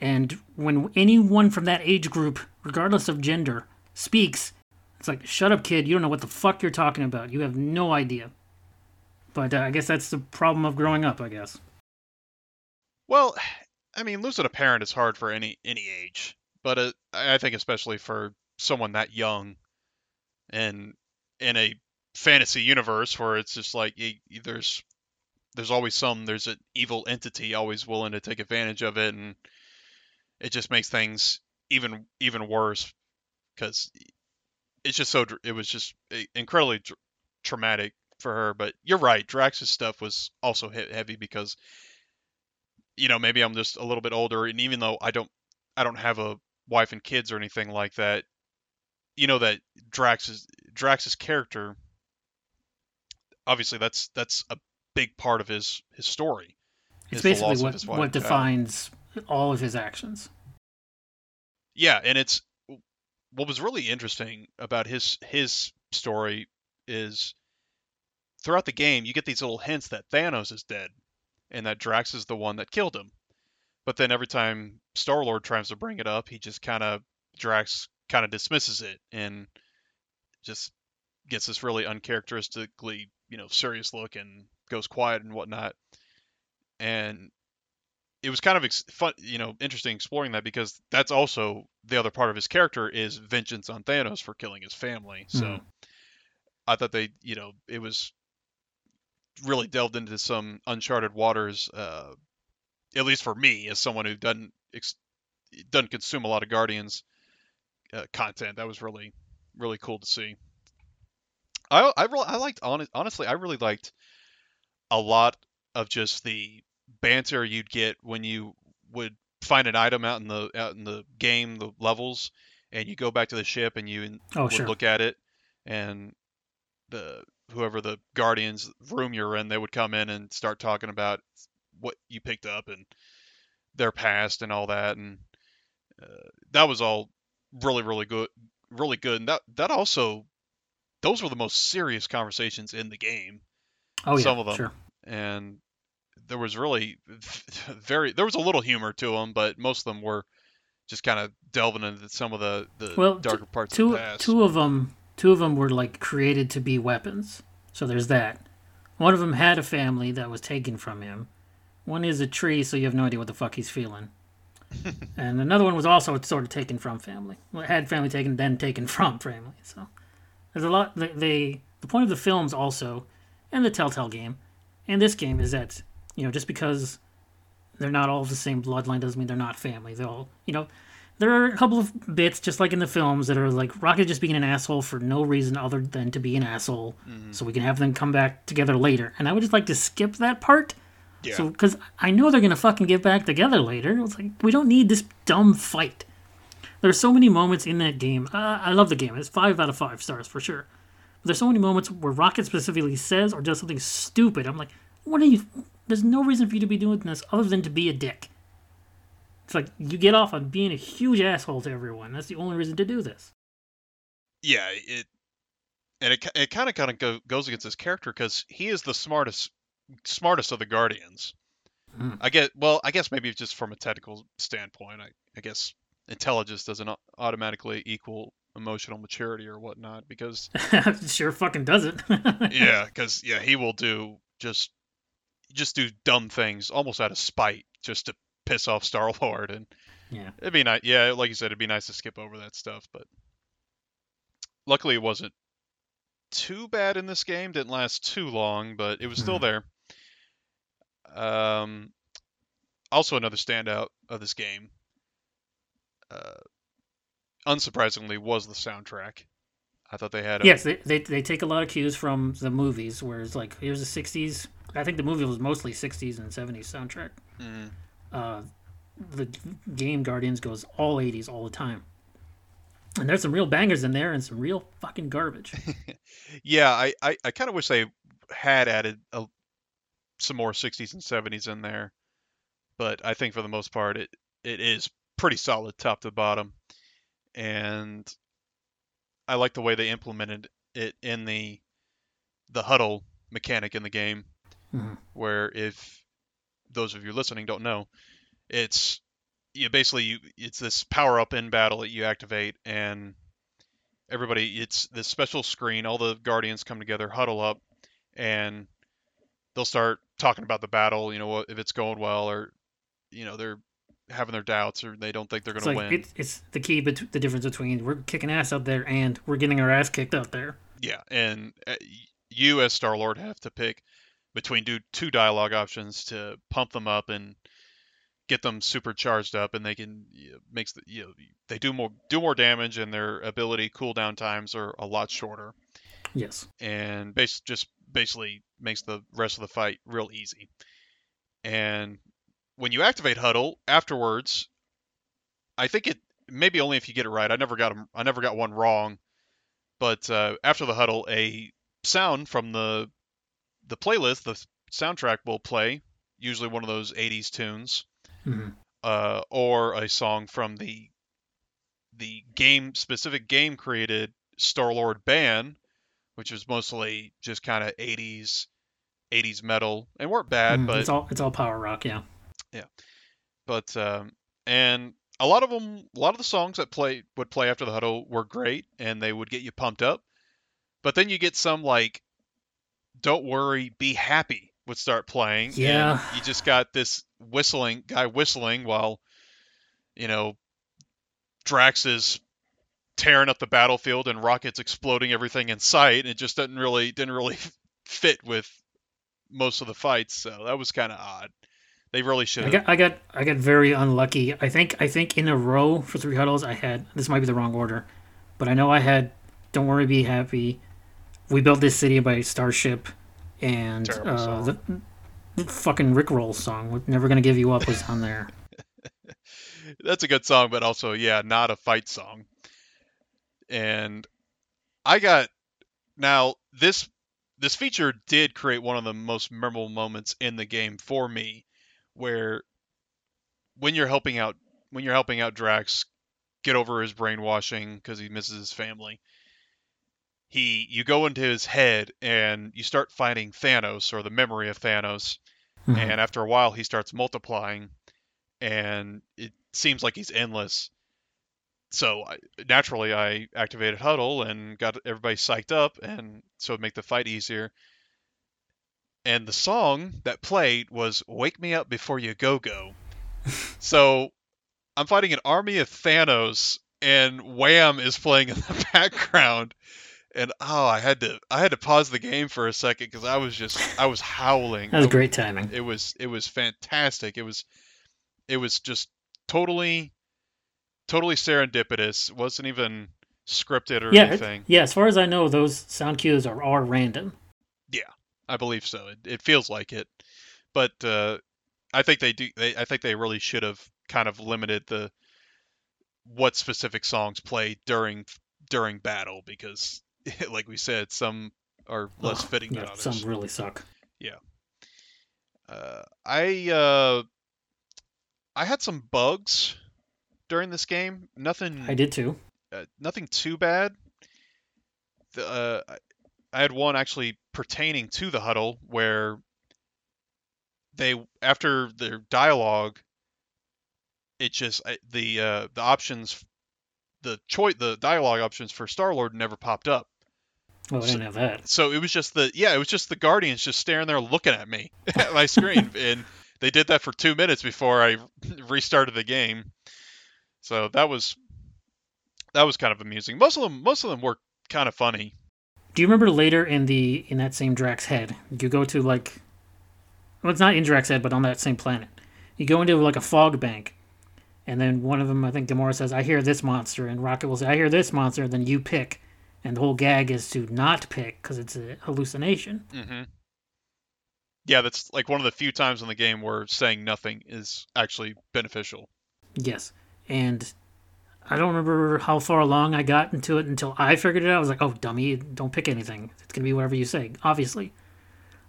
and when anyone from that age group, regardless of gender, speaks, it's like, "Shut up, kid! You don't know what the fuck you're talking about. You have no idea." But uh, I guess that's the problem of growing up. I guess. Well, I mean, losing a parent is hard for any any age, but uh, I think especially for someone that young, and in a fantasy universe where it's just like y y- there's there's always some there's an evil entity always willing to take advantage of it, and it just makes things even even worse because it's just so it was just incredibly tr- traumatic for her. But you're right, Drax's stuff was also hit heavy because you know, maybe I'm just a little bit older, and even though I don't, I don't have a wife and kids or anything like that, you know that Drax's Drax's character, obviously that's that's a big part of his his story. It's is basically what what defines all of his actions. Yeah, and it's what was really interesting about his his story is throughout the game you get these little hints that Thanos is dead and that Drax is the one that killed him. But then every time Star Lord tries to bring it up, he just kind of Drax kind of dismisses it and just gets this really uncharacteristically you know serious look and goes quiet and whatnot. And it was kind of ex- fun, you know, interesting exploring that because that's also the other part of his character is vengeance on Thanos for killing his family. So Mhm. I thought they, you know, it was really delved into some uncharted waters. Uh, at least for me, as someone who doesn't ex- doesn't consume a lot of Guardians uh, content, that was really really cool to see. I I, re- I liked hon- honestly, I really liked a lot of just the banter you'd get when you would find an item out in the out in the game, the levels, and you go back to the ship and you Oh would sure. look at it, and the whoever the guardians room you're in, they would come in and start talking about what you picked up and their past and all that, and uh, that was all really really good, really good. And that that also those were the most serious conversations in the game oh yeah. some of them. Sure. and there was really very there was a little humor to them, but most of them were just kind of delving into some of the the Well, darker parts of Two the past. two of them two of them were like created to be weapons. So there's that. One of them had a family that was taken from him. One is a tree, so you have no idea what the fuck he's feeling. and another one was also sort of taken from family. Well, had family taken, then taken from family. So there's a lot. They, they the point of the films also, and the Telltale game, and this game is that you know just because they're not all of the same bloodline doesn't mean they're not family. They all you know there are a couple of bits, just like in the films, that are like Rocket just being an asshole for no reason other than to be an asshole, Mm-hmm. so we can have them come back together later. And I would just like to skip that part. yeah, So, because I know they're gonna fucking get back together later. It's like we don't need this dumb fight. There's so many moments in that game. Uh, I love the game. It's five out of five stars for sure. But there's so many moments where Rocket specifically says or does something stupid. I'm like, what are you? There's no reason for you to be doing this other than to be a dick. It's like you get off on being a huge asshole to everyone. That's the only reason to do this. yeah, it and it it kind of kind of go, goes against his character because he is the smartest smartest of the guardians. Hmm. I get well, I guess maybe just from a technical standpoint, I, I guess intelligence doesn't automatically equal emotional maturity or whatnot because sure fucking does it. yeah, because yeah, he will do just just do dumb things almost out of spite just to piss off Star Lord, and Yeah. it'd be nice. Yeah, like you said, it'd be nice to skip over that stuff, but luckily it wasn't too bad in this game. Didn't last too long, but it was still Mhm. there. Um, also another standout of this game, uh, unsurprisingly, was the soundtrack. I thought they had a Yes, they, they they take a lot of cues from the movies, where it's like here's the '60s. I think the movie was mostly '60s and '70s soundtrack. Mhm. Uh, the game Guardians goes all '80s all the time, and there's some real bangers in there and some real fucking garbage. Yeah, I, I, I kind of wish they had added a, some more 60s and 70s in there, but I think for the most part it it is pretty solid top to bottom, and I like the way they implemented it in the the huddle mechanic in the game, Mhm. where if those of you listening don't know, it's you basically you it's this power up in battle that you activate and everybody it's this special screen all the guardians come together huddle up and they'll start talking about the battle you know if it's going well or you know they're having their doubts or they don't think they're going to like win it's, it's the key, bet- the difference between we're kicking ass out there and we're getting our ass kicked out there. yeah and uh, you as star lord have to pick between do two dialogue options to pump them up and get them super charged up and they can you know, makes the you know they do more do more damage and their ability cooldown times are a lot shorter Yes. and base just basically makes the rest of the fight real easy. And when you activate huddle afterwards, I think it maybe only if you get it right. I never got I never got one wrong. But uh, after the huddle, a sound from the the playlist, the soundtrack will play, usually one of those 80s tunes, mm-hmm. uh, or a song from the the game specific game created Star Lord band, which was mostly just kind of 80s 80s metal and weren't bad, Mm, but it's all it's all power rock, yeah. But um, and a lot of them, a lot of the songs that play would play after the huddle were great, and they would get you pumped up. But then you get some like, "Don't worry, be happy" would start playing. and Yeah. you just got this whistling guy whistling while, you know, Drax is tearing up the battlefield and rockets exploding everything in sight. It just didn't really didn't really fit with most of the fights, so that was kind of odd. They really should I got I got I got very unlucky. I think I think in a row for three huddles I had this might be the wrong order, but I know I had Don't Worry Be Happy, We Built This City by Starship, and uh, the, the fucking Rickroll song with Never Gonna Give You Up was on there. that's a good song, but also yeah, not a fight song. And I got now this this feature did create one of the most memorable moments in the game for me, where when you're helping out when you're helping out Drax get over his brainwashing because he misses his family. He, you go into his head and you start fighting Thanos or the memory of Thanos, Mhm. and after a while he starts multiplying and it seems like he's endless so I, naturally i activated huddle and got everybody psyched up and so it'd make the fight easier and the song that played was wake me up before you go go so i'm fighting an army of thanos and wham is playing in the background and oh i had to i had to pause the game for a second because i was just i was howling That was great timing. it was it was fantastic. It was it was just totally totally serendipitous. It wasn't even scripted or Yeah, it- anything. yeah. As far as I know, those sound cues are are random. I believe so. It, it feels like it, but uh, I think they do. They, I think they really should have kind of limited the what specific songs play during during battle because, like we said, some are less Ugh, fitting than others. some really suck. Yeah. Uh, I uh, I had some bugs during this game. Nothing. I did too. uh, nothing too bad. The, uh, I- I had one actually pertaining to the huddle where they after their dialogue, it just the uh, the options, the choice, the dialogue options for Star Lord never popped up. Oh, I So- didn't have that. So it was just the yeah, it was just the Guardians just staring there looking at me at my screen, and they did that for two minutes before I restarted the game. So that was that was kind of amusing. Most of them most of them were kind of funny. Do you remember later in the in that same Drax head, you go to like, well, it's not in Drax head, but on that same planet, you go into like a fog bank, and then one of them, I think Gamora says, "I hear this monster," and Rocket will say, "I hear this monster," and then you pick, and the whole gag is to not pick because it's a hallucination. Mm-hmm. Yeah, that's like one of the few times in the game where saying nothing is actually beneficial. Yes, and I don't remember how far along I got into it until I figured it out. I was like, "Oh, dummy, don't pick anything. It's gonna be whatever you say." Obviously,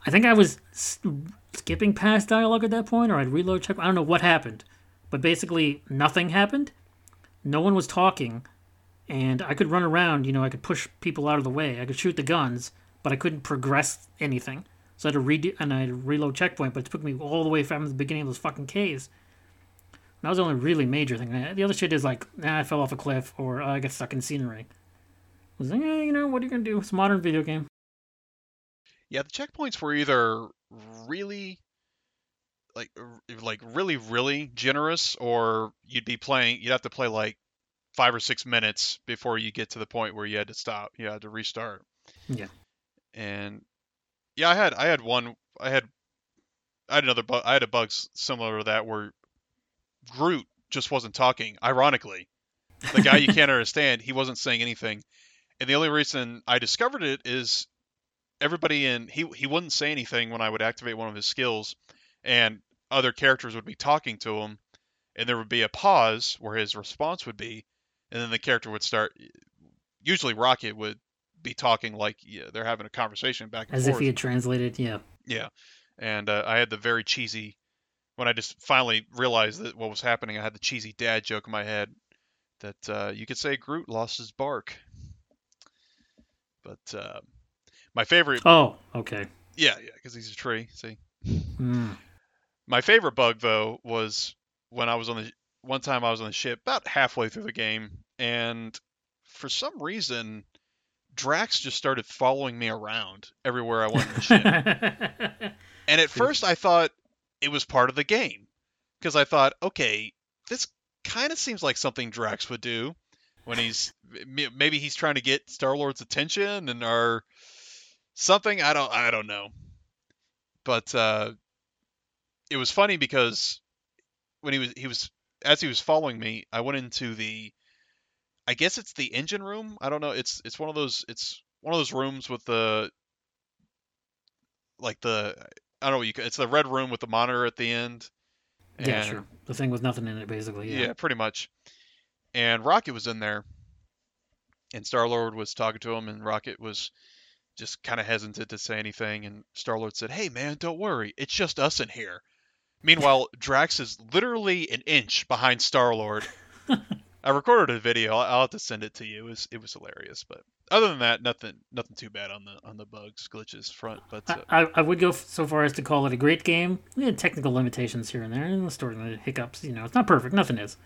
I think I was skipping past dialogue at that point, or I'd reload check. I don't know what happened, but basically nothing happened. No one was talking, and I could run around. You know, I could push people out of the way. I could shoot the guns, but I couldn't progress anything. So I had to redo and I had to reload checkpoint, but it took me all the way from the beginning of those fucking caves. That was the only really major thing. The other shit is like, nah, I fell off a cliff or uh, I got stuck in scenery. I was like, eh, you know, what are you gonna do? It's a modern video game. Yeah, the checkpoints were either really like like really really generous or you'd be playing you'd have to play like 5 or 6 minutes before you get to the point where you had to stop, you had to restart. Yeah. And yeah, I had I had one I had I had another bug I had a bug similar to that where Groot just wasn't talking ironically. The guy you can't understand, he wasn't saying anything. And the only reason I discovered it is everybody in he he wouldn't say anything when I would activate one of his skills, and other characters would be talking to him, and there would be a pause where his response would be, and then the character would start. Usually, Rocket would be talking like yeah, they're having a conversation back and As forth. if he had translated, yeah. Yeah, and uh, I had the very cheesy. When I just finally realized that what was happening, I had the cheesy dad joke in my head that uh, you could say Groot lost his bark. But uh, my favorite, Oh, okay. yeah, yeah, because he's a tree. See, Mm. my favorite bug though was when I was on the one time I was on the ship about halfway through the game, and for some reason, Drax just started following me around everywhere I went on the ship. And at first, I thought it was part of the game because I thought, okay, this kind of seems like something Drax would do when he's maybe he's trying to get Star Lord's attention and or something. I don't, I don't know. But uh, it was funny because when he was he was as he was following me, I went into the, I guess it's the engine room. I don't know. It's it's one of those it's one of those rooms with the like the I don't know what you it's the red room with the monitor at the end. yeah, sure. The thing with nothing in it, basically. Yeah. Yeah. pretty much. And Rocket was in there, and Star Lord was talking to him, and Rocket was just kind of hesitant to say anything. And Star Lord said, "Hey, man, don't worry, it's just us in here." Meanwhile, Drax is literally an inch behind Star Lord. I recorded a video. I'll, I'll have to send it to you. It was it was hilarious, but other than that, nothing nothing too bad on the on the bugs glitches front. But uh, I, I- would go so far as to call it a great game. We had technical limitations here and there, and the story hiccups. You know, it's not perfect. Nothing is,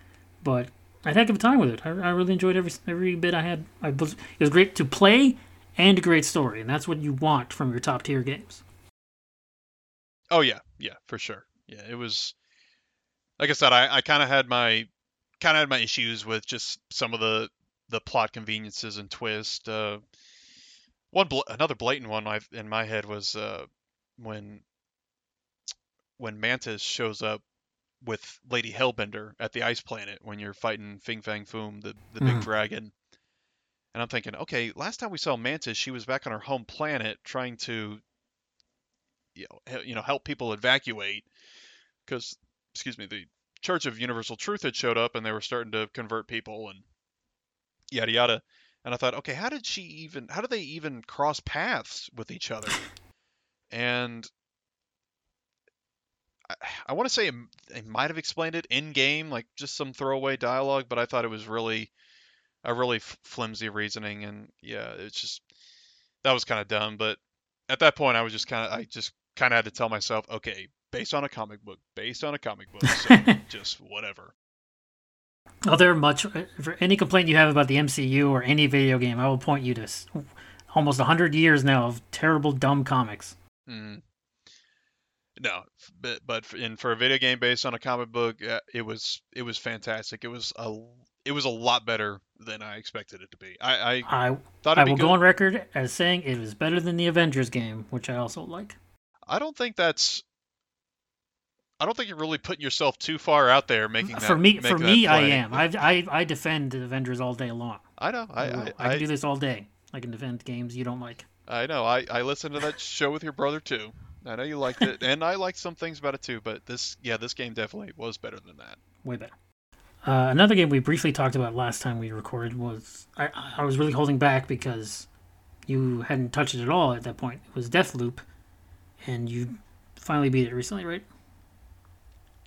but I had a heck of a time with it. I, I really enjoyed every every bit I had. I was, it was great to play and a great story, and that's what you want from your top tier games. Oh yeah, yeah, for sure. Yeah, it was. Like I said, I, I kind of had my kind of had my issues with just some of the the plot conveniences and twist. Uh, one bl- another blatant one I've, in my head was uh, when when Mantis shows up with Lady Hellbender at the ice planet when you're fighting Fing Fang Foom, the the big Mhm. dragon. And I'm thinking, okay, last time we saw Mantis, she was back on her home planet trying to you know, you know help people evacuate because excuse me the church of universal truth had showed up and they were starting to convert people and yada yada. And i thought okay how did she even how did they even cross paths with each other? And i, I want to say they might have explained it in game like just some throwaway dialogue but i thought it was really a really f- flimsy reasoning and yeah it's just that was kind of dumb but at that point i was just kind of i just kind of had to tell myself okay based on a comic book based on a comic book so just whatever There much for any complaint you have about the MCU or any video game. I will point you to almost hundred years now of terrible, dumb comics. mm. no but but in for a video game based on a comic book uh, it was it was fantastic it was a it was a lot better than i expected it to be i i I thought I will go on record as saying it was better than the Avengers game, which I also like. i don't think that's I don't think you're really putting yourself too far out there making that. for me, for me, I am. I, I I defend the Avengers all day long. I know. I I. I, I, I, can do this all day. I can defend games you don't like. I know. I, I listened to that show with your brother too. I know you liked it, and I liked some things about it too. But this, yeah, this game definitely was better than that. Way better. Uh, another game we briefly talked about last time we recorded was I, I was really holding back because you hadn't touched it at all at that point. It was Deathloop, and you finally beat it recently, right?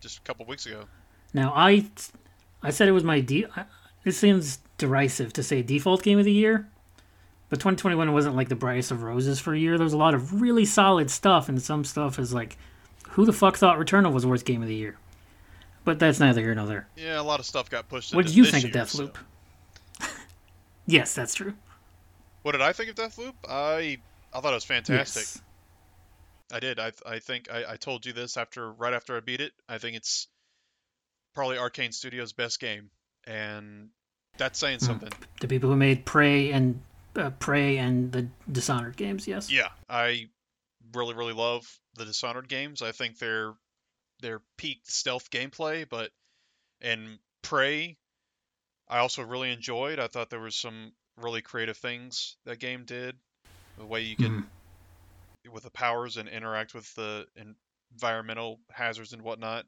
Just a couple weeks ago. Now I I said it was my de- I- This seems derisive to say default game of the year, but 2021 wasn't like the brightest of roses for a year. There was a lot of really solid stuff, and some stuff is like, who the fuck thought Returnal was worth game of the year? But that's neither here nor there. Yeah, a lot of stuff got pushed. What did you think of year, so- Deathloop? yes, that's true. What did I think of Deathloop? I I thought it was fantastic. Yes. I did. I I think I, I told you this after right after I beat it. I think it's probably Arkane Studios' best game, and that's saying Hmm. something. The people who made Prey and uh, Prey and the Dishonored games, yes. Yeah, I really really love the Dishonored games. I think they're they're peak stealth gameplay, but and Prey, I also really enjoyed. I thought there was some really creative things that game did. The way you could Mhm. With the powers and interact with the environmental hazards and whatnot.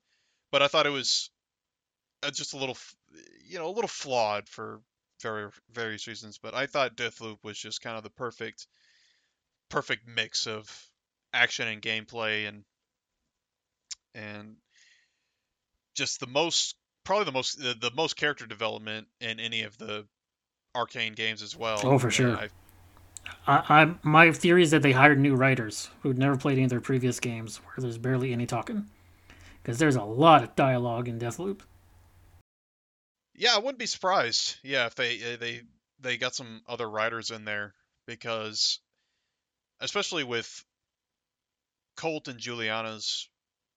But I thought it was uh, just a little, you know, a little flawed for very various reasons. But I thought Deathloop was just kind of the perfect, perfect mix of action and gameplay and and just the most probably the most the, the most character development in any of the Arkane games as well. Oh, for sure. I, I, I, my theory is that they hired new writers who'd never played any of their previous games, where there's barely any talking, because there's a lot of dialogue in Deathloop. Yeah, I wouldn't be surprised. Yeah, if they eh, they they got some other writers in there because, especially with Colt and Juliana's,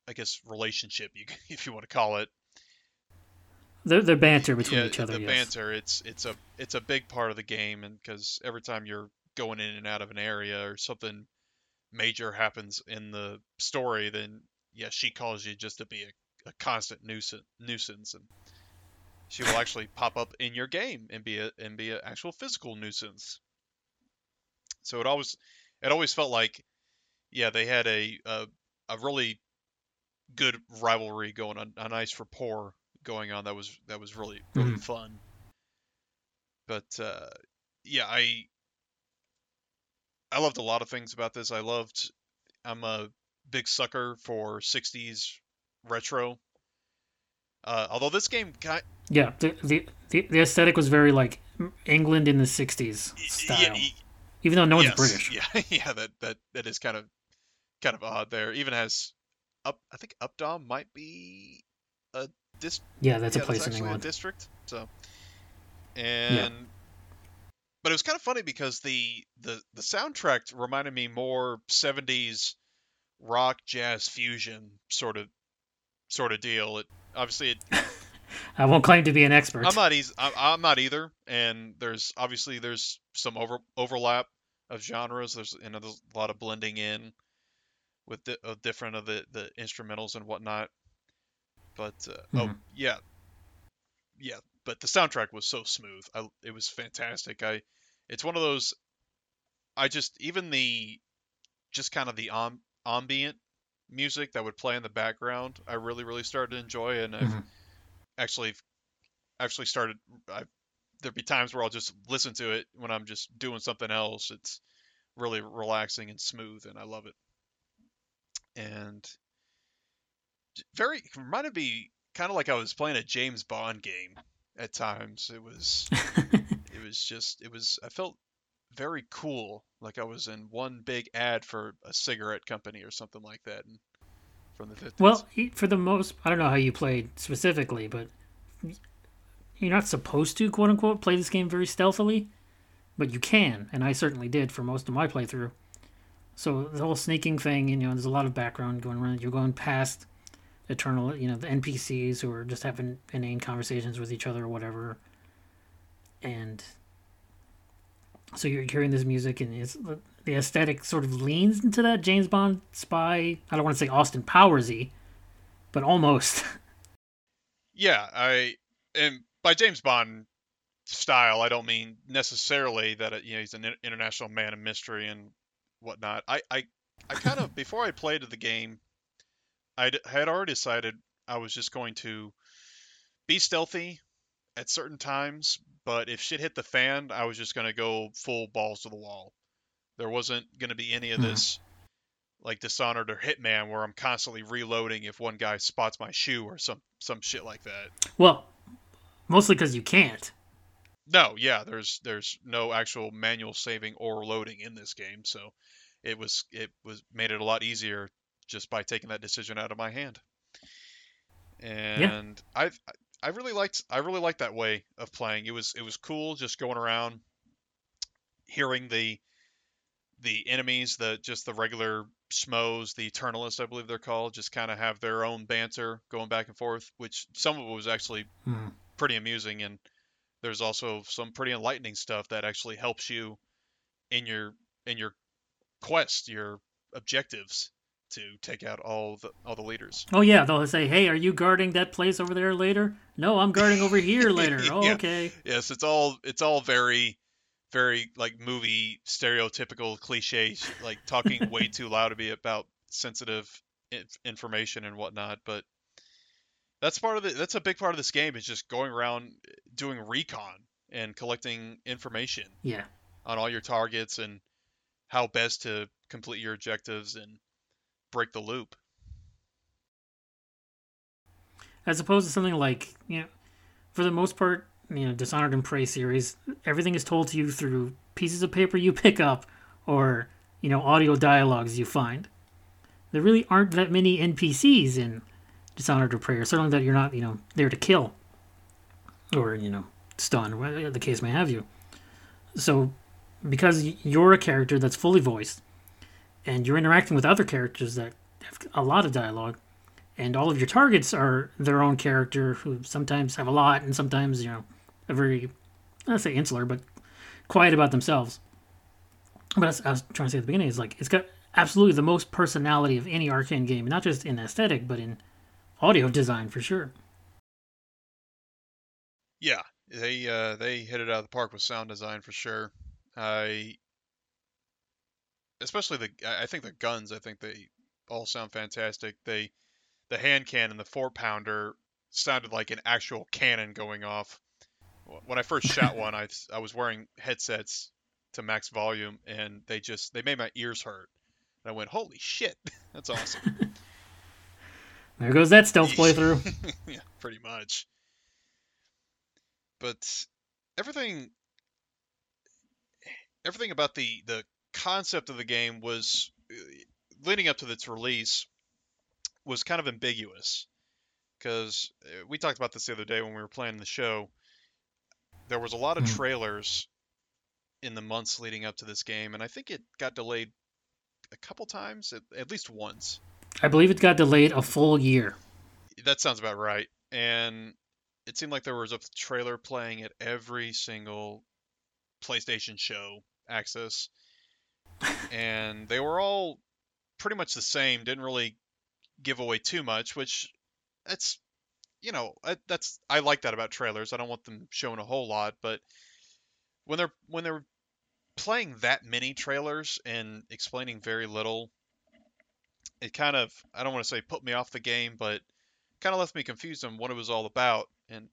I guess relationship, you if you want to call it. The the banter between yeah, each other. The yes. banter, it's it's a it's a big part of the game, and because every time you're going in and out of an area or something major happens in the story, then yeah, she calls you just to be a, a constant nuisance nuisance and she will actually pop up in your game and be a and be an actual physical nuisance. So it always it always felt like yeah they had a a, a really good rivalry going on, a nice rapport going on that was that was really really mm-hmm. fun. But uh, yeah, I I loved a lot of things about this. I loved I'm a big sucker for 60s retro. Uh, although this game kind yeah, the, the the aesthetic was very like England in the '60s style, yeah, even though no one's yes, British. Yeah, yeah, that that that is kind of kind of odd there. Even has up, I think Updaam might be a dis. Yeah, that's yeah, a place that's in England. district. So, and. But it was kind of funny because the the the soundtrack reminded me more '70s rock jazz fusion sort of sort of deal. It obviously it I won't claim to be an expert. I'm not easy. I'm not either. And there's obviously there's some over overlap of genres. There's you know there's a lot of blending in with the, uh, different of the the instrumentals and whatnot. But uh, oh, mm-hmm. oh yeah, yeah. But the soundtrack was so smooth. I, it was fantastic. I it's one of those. I just even the just kind of the om, ambient music that would play in the background. I really really started to enjoy, and mm-hmm. I've actually actually started I, there'd be times where I'll just listen to it when I'm just doing something else. It's really relaxing and smooth and I love it. And very reminded me kind of like I was playing a James Bond game at times. It was it was just it was I felt very cool like I was in one big ad for a cigarette company or something like that. And from the 50s. Well, for the most, I don't know how you played specifically, but you're not supposed to, quote unquote, play this game very stealthily, but you can, and I certainly did for most of my playthrough. So the whole sneaking thing, you know, there's a lot of background going around. You're going past eternal, you know, the NPCs who are just having inane conversations with each other or whatever, and so you're hearing this music, and it's the aesthetic sort of leans into that James Bond spy. I don't want to say Austin Powersy, but almost. Yeah, I and by James Bond style, I don't mean necessarily that you know he's an international man of mystery and whatnot. I I, I kind of before I played the game, I had already decided I was just going to be stealthy at certain times, but if shit hit the fan, I was just going to go full balls to the wall. There wasn't going to be any of mm-hmm. this like Dishonored or Hitman where I'm constantly reloading if one guy spots my shoe or some some shit like that. Well, mostly because you can't. No, yeah, there's there's no actual manual saving or loading in this game, so it was it was made it a lot easier just by taking that decision out of my hand. And yeah. I I really liked I really liked that way of playing. It was it was cool just going around hearing the the enemies, the just the regular schmoes, the Eternalists, I believe they're called, just kind of have their own banter going back and forth, which some of it was actually mm. pretty amusing, and there's also some pretty enlightening stuff that actually helps you in your in your quest, your objectives to take out all the all the leaders. Oh yeah, they'll say, "Hey, are you guarding that place over there later?" No, I'm guarding over here later. Oh, yeah. okay. Yes, it's all it's all very very like movie stereotypical cliches, like talking way too loud to be about sensitive inf- information and whatnot. But that's part of the that's a big part of this game is just going around eh, doing recon and collecting information Yeah. on all your targets and how best to complete your objectives and break the loop. As opposed to something like, you know, for the most part, you know, Dishonored and Prey series, everything is told to you through pieces of paper you pick up or, you know, audio dialogues you find. There really aren't that many NPCs in Dishonored or Prey, or certainly that you're not, you know, there to kill or, you know, stun, the case may have you. So, because you're a character that's fully voiced and you're interacting with other characters that have a lot of dialogue, and all of your targets are their own character who sometimes have a lot and sometimes you know are very I say insular but quiet about themselves. But I was trying to say at the beginning is like it's got absolutely the most personality of any Arkane game, not just in aesthetic but in audio design for sure. Yeah, they uh, they hit it out of the park with sound design for sure. I especially the I think the guns. I think they all sound fantastic. They the hand cannon, the four pounder, sounded like an actual cannon going off. When I first shot one, I I was wearing headsets to max volume, and they just they made my ears hurt. And I went, holy shit, that's awesome. There goes that stealth playthrough. yeah, pretty much. But everything everything about the the concept of the game was uh, leading up to its release was kind of ambiguous because we talked about this the other day when we were playing the show. There was a lot of Mhm. trailers in the months leading up to this game, and I think it got delayed a couple times, at, at least once. I believe it got delayed a full year. That sounds about right. And it seemed like there was a trailer playing at every single PlayStation show access. And they were all pretty much the same, didn't really give away too much, which that's you know, that's I like that about trailers. I don't want them showing a whole lot, but when they're when they're playing that many trailers and explaining very little, it kind of I don't want to say put me off the game, but kind of left me confused on what it was all about. And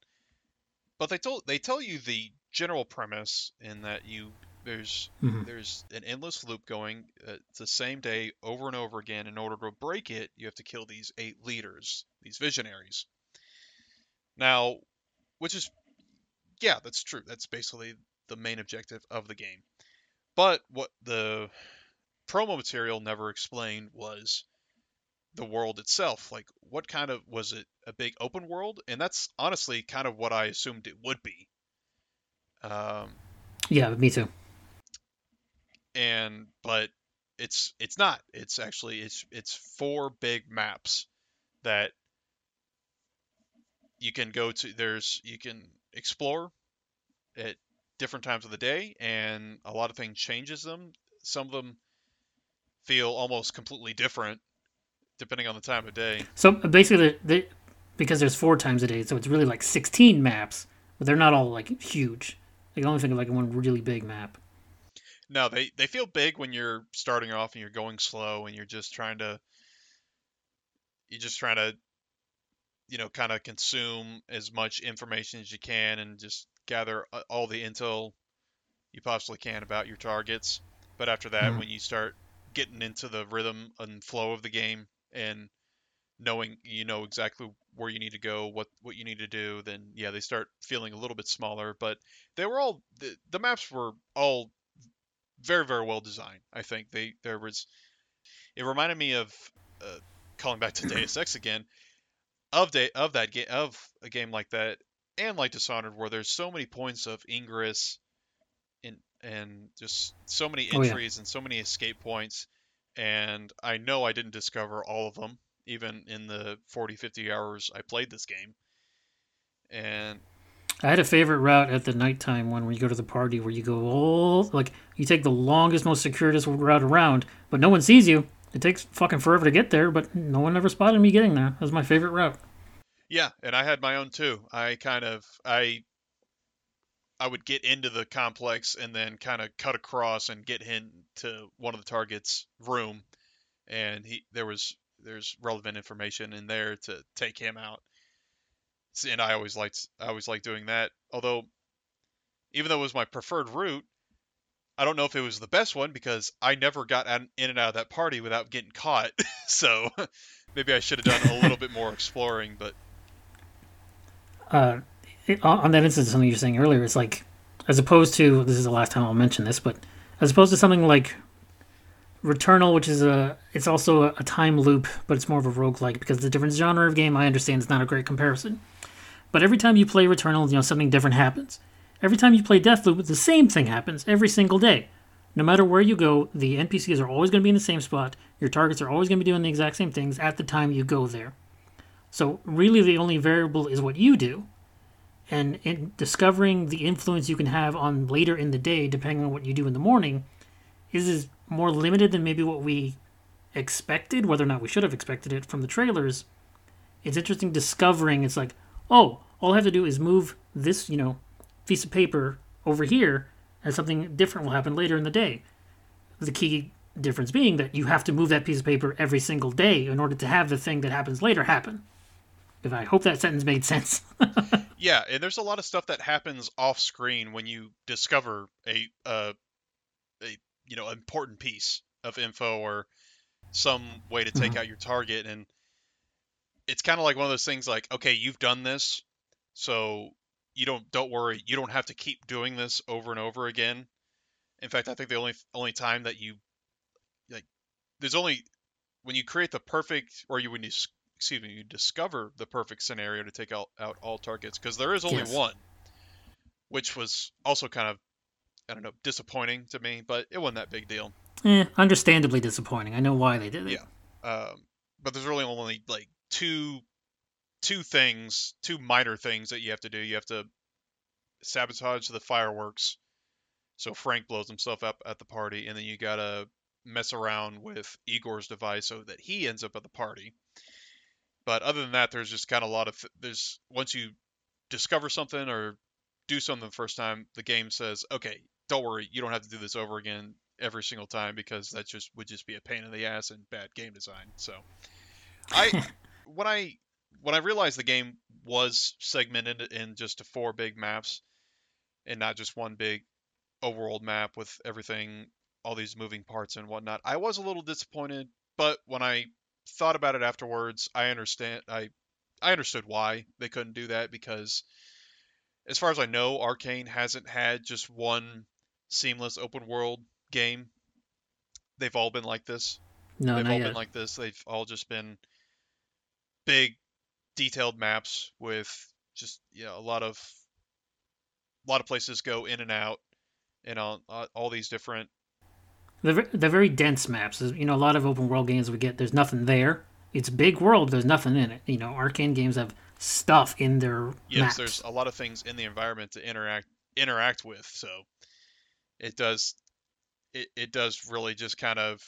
but they told they tell you the general premise in that you there's Mhm. there's an endless loop going. Uh, it's the same day over and over again. In order to break it, you have to kill these eight leaders, these visionaries. Now, which is yeah, that's true. That's basically the main objective of the game. But what the promo material never explained was the world itself. Like, what kind of was it? A big open world? And that's honestly kind of what I assumed it would be. Um, Yeah, me too. And but it's it's not. It's actually it's it's four big maps that you can go to. There's you can explore at different times of the day, and a lot of things changes them. Some of them feel almost completely different depending on the time of day. So basically, they, because there's four times a day, so it's really like 16 maps, but they're not all like huge. I can only think of like one really big map. No, they they feel big when you're starting off and you're going slow and you're just trying to you're just trying to you know kind of consume as much information as you can and just gather uh, all the intel you possibly can about your targets. But after that, Mhm. when you start getting into the rhythm and flow of the game and knowing you know exactly where you need to go, what what you need to do, then yeah, they start feeling a little bit smaller. But they were all the, the maps were all very very well designed. I think they there was it reminded me of uh, calling back to Deus Ex again of day of that game of a game like that and like Dishonored where there's so many points of ingress and and just so many Oh, yeah. entries and so many escape points and I know I didn't discover all of them even in the 40 50 hours I played this game and I had a favorite route at the nighttime one where you go to the party where you go all like you take the longest, most circuitous route around, but no one sees you. It takes fucking forever to get there, but no one ever spotted me getting there. That was my favorite route. Yeah, and I had my own too. I kind of I I would get into the complex and then kind of cut across and get into one of the targets' room, and he there was there's relevant information in there to take him out. And I always liked I always liked doing that. Although, even though it was my preferred route, I don't know if it was the best one because I never got in and out of that party without getting caught. so maybe I should have done a little bit more exploring. But uh, on that instance, something you were saying earlier, it's like as opposed to this is the last time I'll mention this, but as opposed to something like Returnal, which is a it's also a, time loop, but it's more of a roguelike because the different genre of game I understand is not a great comparison. But every time you play Returnal, you know something different happens. Every time you play Deathloop, the same thing happens every single day. No matter where you go, the NPCs are always going to be in the same spot. Your targets are always going to be doing the exact same things at the time you go there. So really, the only variable is what you do and in discovering the influence you can have on later in the day, depending on what you do in the morning, is, is more limited than maybe what we expected, whether or not we should have expected it from the trailers. It's interesting discovering it's like, oh, all I have to do is move this, you know, piece of paper over here, and something different will happen later in the day. The key difference being that you have to move that piece of paper every single day in order to have the thing that happens later happen. If I hope that sentence made sense. yeah, and there's a lot of stuff that happens off screen when you discover a uh, you know important piece of info or some way to take mm-hmm. out your target and it's kind of like one of those things like okay you've done this so you don't don't worry you don't have to keep doing this over and over again in fact i think the only only time that you like there's only when you create the perfect or you when you excuse me, you discover the perfect scenario to take out, out all targets because there is only yes. one, which was also kind of I don't know disappointing to me, but it wasn't that big deal. Eh, understandably disappointing. I know why they did it. Yeah, um, but there's really only like two two things, two minor things that you have to do. You have to sabotage the fireworks, so Frank blows himself up at the party, and then you gotta mess around with Egor's device so that he ends up at the party. But other than that, there's just kind of a lot of there's once you discover something or do something the first time, the game says, okay, don't worry, you don't have to do this over again every single time because that just would just be a pain in the ass and bad game design. So, I when I when I realized the game was segmented in just four big maps and not just one big overworld map with everything, all these moving parts and whatnot, I was a little disappointed. But when I thought about it afterwards. I understand. I I understood why they couldn't do that because, as far as I know, Arkane hasn't had just one seamless open world game. They've all been like this. No, They've all yet. been like this. They've all just been big, detailed maps with just you know a lot of a lot of places go in and out, and all uh, all these different they're, they're very dense maps. You know, a lot of open world games we get, there's nothing there. It's big world, there's nothing in it. You know, Arkane games have stuff in their yes. Maps. There's a lot of things in the environment to interact interact with. So it does it, it does really just kind of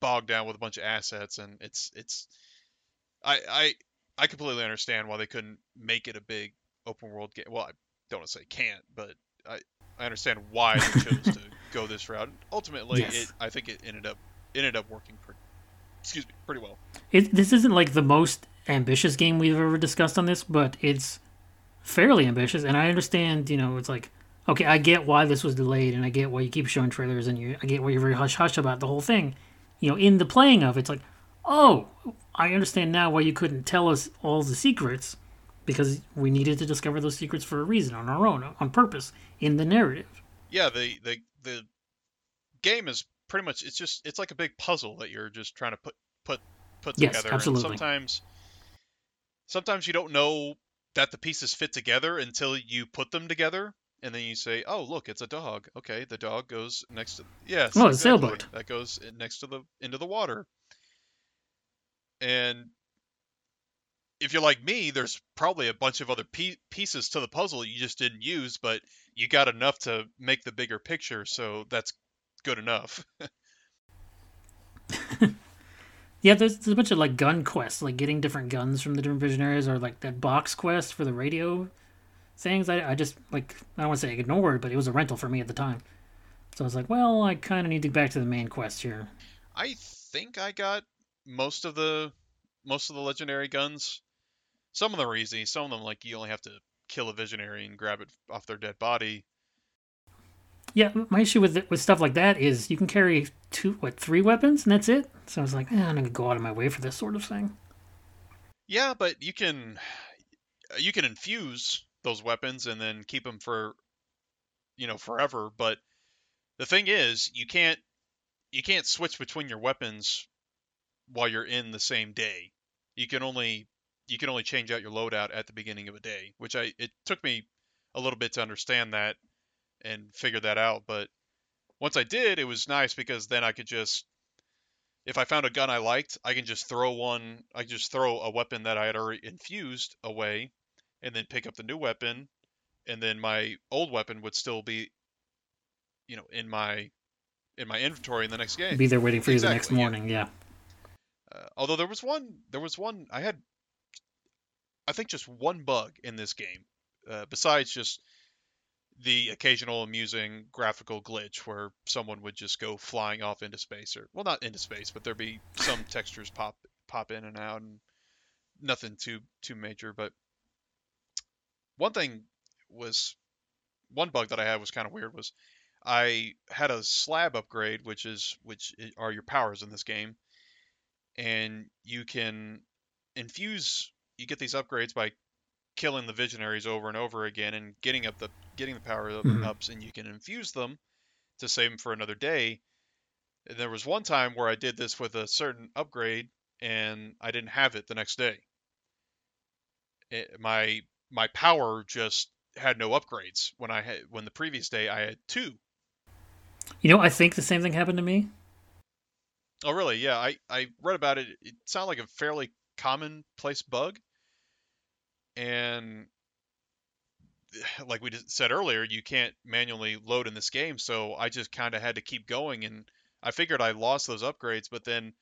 bog down with a bunch of assets, and it's it's I I I completely understand why they couldn't make it a big open world game. Well, I don't want to say can't, but I I understand why they chose to go this route. Ultimately, yes. it, I think it ended up ended up working pretty, excuse me, pretty well. It, this isn't like the most ambitious game we've ever discussed on this, but it's fairly ambitious. And I understand, you know, it's like, okay, I get why this was delayed, and I get why you keep showing trailers, and you, I get why you're very hush hush about the whole thing. You know, in the playing of it's like, oh, I understand now why you couldn't tell us all the secrets because we needed to discover those secrets for a reason on our own, on purpose, in the narrative. Yeah, the the the game is pretty much it's just it's like a big puzzle that you're just trying to put put put yes, together. Absolutely. And sometimes sometimes you don't know that the pieces fit together until you put them together and then you say, "Oh, look, it's a dog." Okay, the dog goes next to yes, oh, exactly. a sailboat that goes next to the into the water, and if you're like me, there's probably a bunch of other pieces to the puzzle you just didn't use, but you got enough to make the bigger picture, so that's good enough. yeah, there's, there's, a bunch of like gun quests, like getting different guns from the different visionaries, or like that box quest for the radio things. I, I just like I don't want to say ignored, but it was a rental for me at the time. So I was like, well, I kind of need to get back to the main quest here. I think I got most of the most of the legendary guns. Some of them are easy. Some of them like you only have to kill a visionary and grab it off their dead body. Yeah, my issue with with stuff like that is you can carry two, what, three weapons, and that's it. So I was like, eh, I'm gonna go out of my way for this sort of thing. Yeah, but you can you can infuse those weapons and then keep them for you know forever. But the thing is, you can't you can't switch between your weapons while you're in the same day. You can only you can only change out your loadout at the beginning of a day, which I it took me a little bit to understand that and figure that out, but once I did, it was nice because then I could just if I found a gun I liked, I can just throw one I just throw a weapon that I had already infused away and then pick up the new weapon and then my old weapon would still be you know in my in my inventory in the next game. Be there waiting for exactly, you the next morning, yeah. yeah. Uh, although there was one there was one I had I think just one bug in this game uh, besides just the occasional amusing graphical glitch where someone would just go flying off into space or well not into space but there'd be some textures pop pop in and out and nothing too too major but one thing was one bug that I had was kind of weird was I had a slab upgrade which is which are your powers in this game and you can infuse you get these upgrades by killing the visionaries over and over again and getting up the getting the power mm-hmm. ups and you can infuse them to save them for another day. And there was one time where I did this with a certain upgrade and I didn't have it the next day. It, my my power just had no upgrades when I had when the previous day I had two. You know, I think the same thing happened to me. Oh, really? Yeah, I I read about it. It sounded like a fairly commonplace bug and like we said earlier, you can't manually load in this game, so I just kind of had to keep going, and I figured I lost those upgrades, but then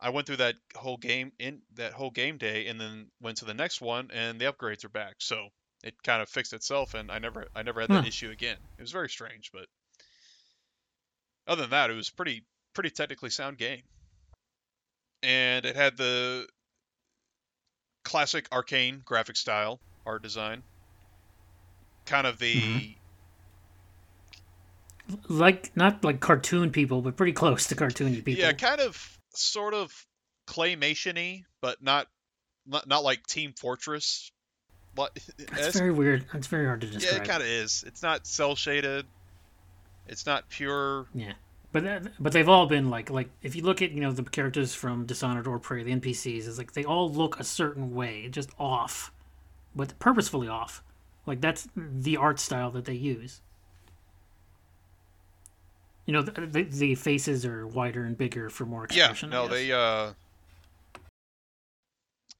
I went through that whole game in that whole game day, and then went to the next one, and the upgrades are back, so it kind of fixed itself, and I never I never had that huh. issue again. It was very strange, but other than that, it was pretty pretty technically sound game, and it had the classic Arkane graphic style art design. Kind of the mm-hmm. like not like cartoon people, but pretty close to cartoony people. Yeah, kind of sort of claymation-y, but not not, not like Team Fortress. But That's very weird. It's very hard to describe. Yeah, it kind of is. It's not cel shaded. It's not pure. Yeah. But uh, but they've all been like like if you look at you know the characters from Dishonored or Prey, the NPCs is like they all look a certain way, just off, but purposefully off. Like that's the art style that they use. You know the, the, faces are wider and bigger for more expression. Yeah, no, they uh,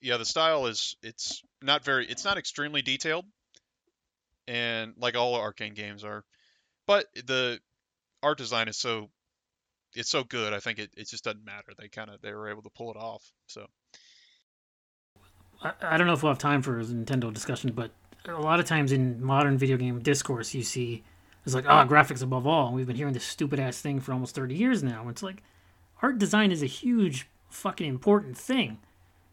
yeah, the style is it's not very it's not extremely detailed, and like all Arkane games are, but the art design is so it's so good. I think it, it just doesn't matter. They kind of they were able to pull it off. So I, I don't know if we'll have time for a Nintendo discussion, but a lot of times in modern video game discourse, you see it's like ah oh, graphics above all. And we've been hearing this stupid ass thing for almost thirty years now. It's like art design is a huge fucking important thing.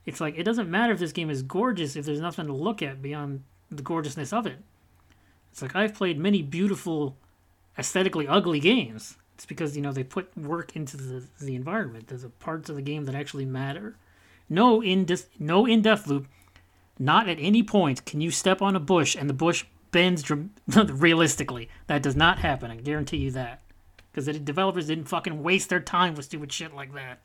It's like it doesn't matter if this game is gorgeous if there's nothing to look at beyond the gorgeousness of it. It's like I've played many beautiful, aesthetically ugly games it's because you know they put work into the the environment. There's a parts of the game that actually matter. No in dis- no in Deathloop, not at any point can you step on a bush and the bush bends dr- realistically. That does not happen. I guarantee you that. Because the developers didn't fucking waste their time with stupid shit like that.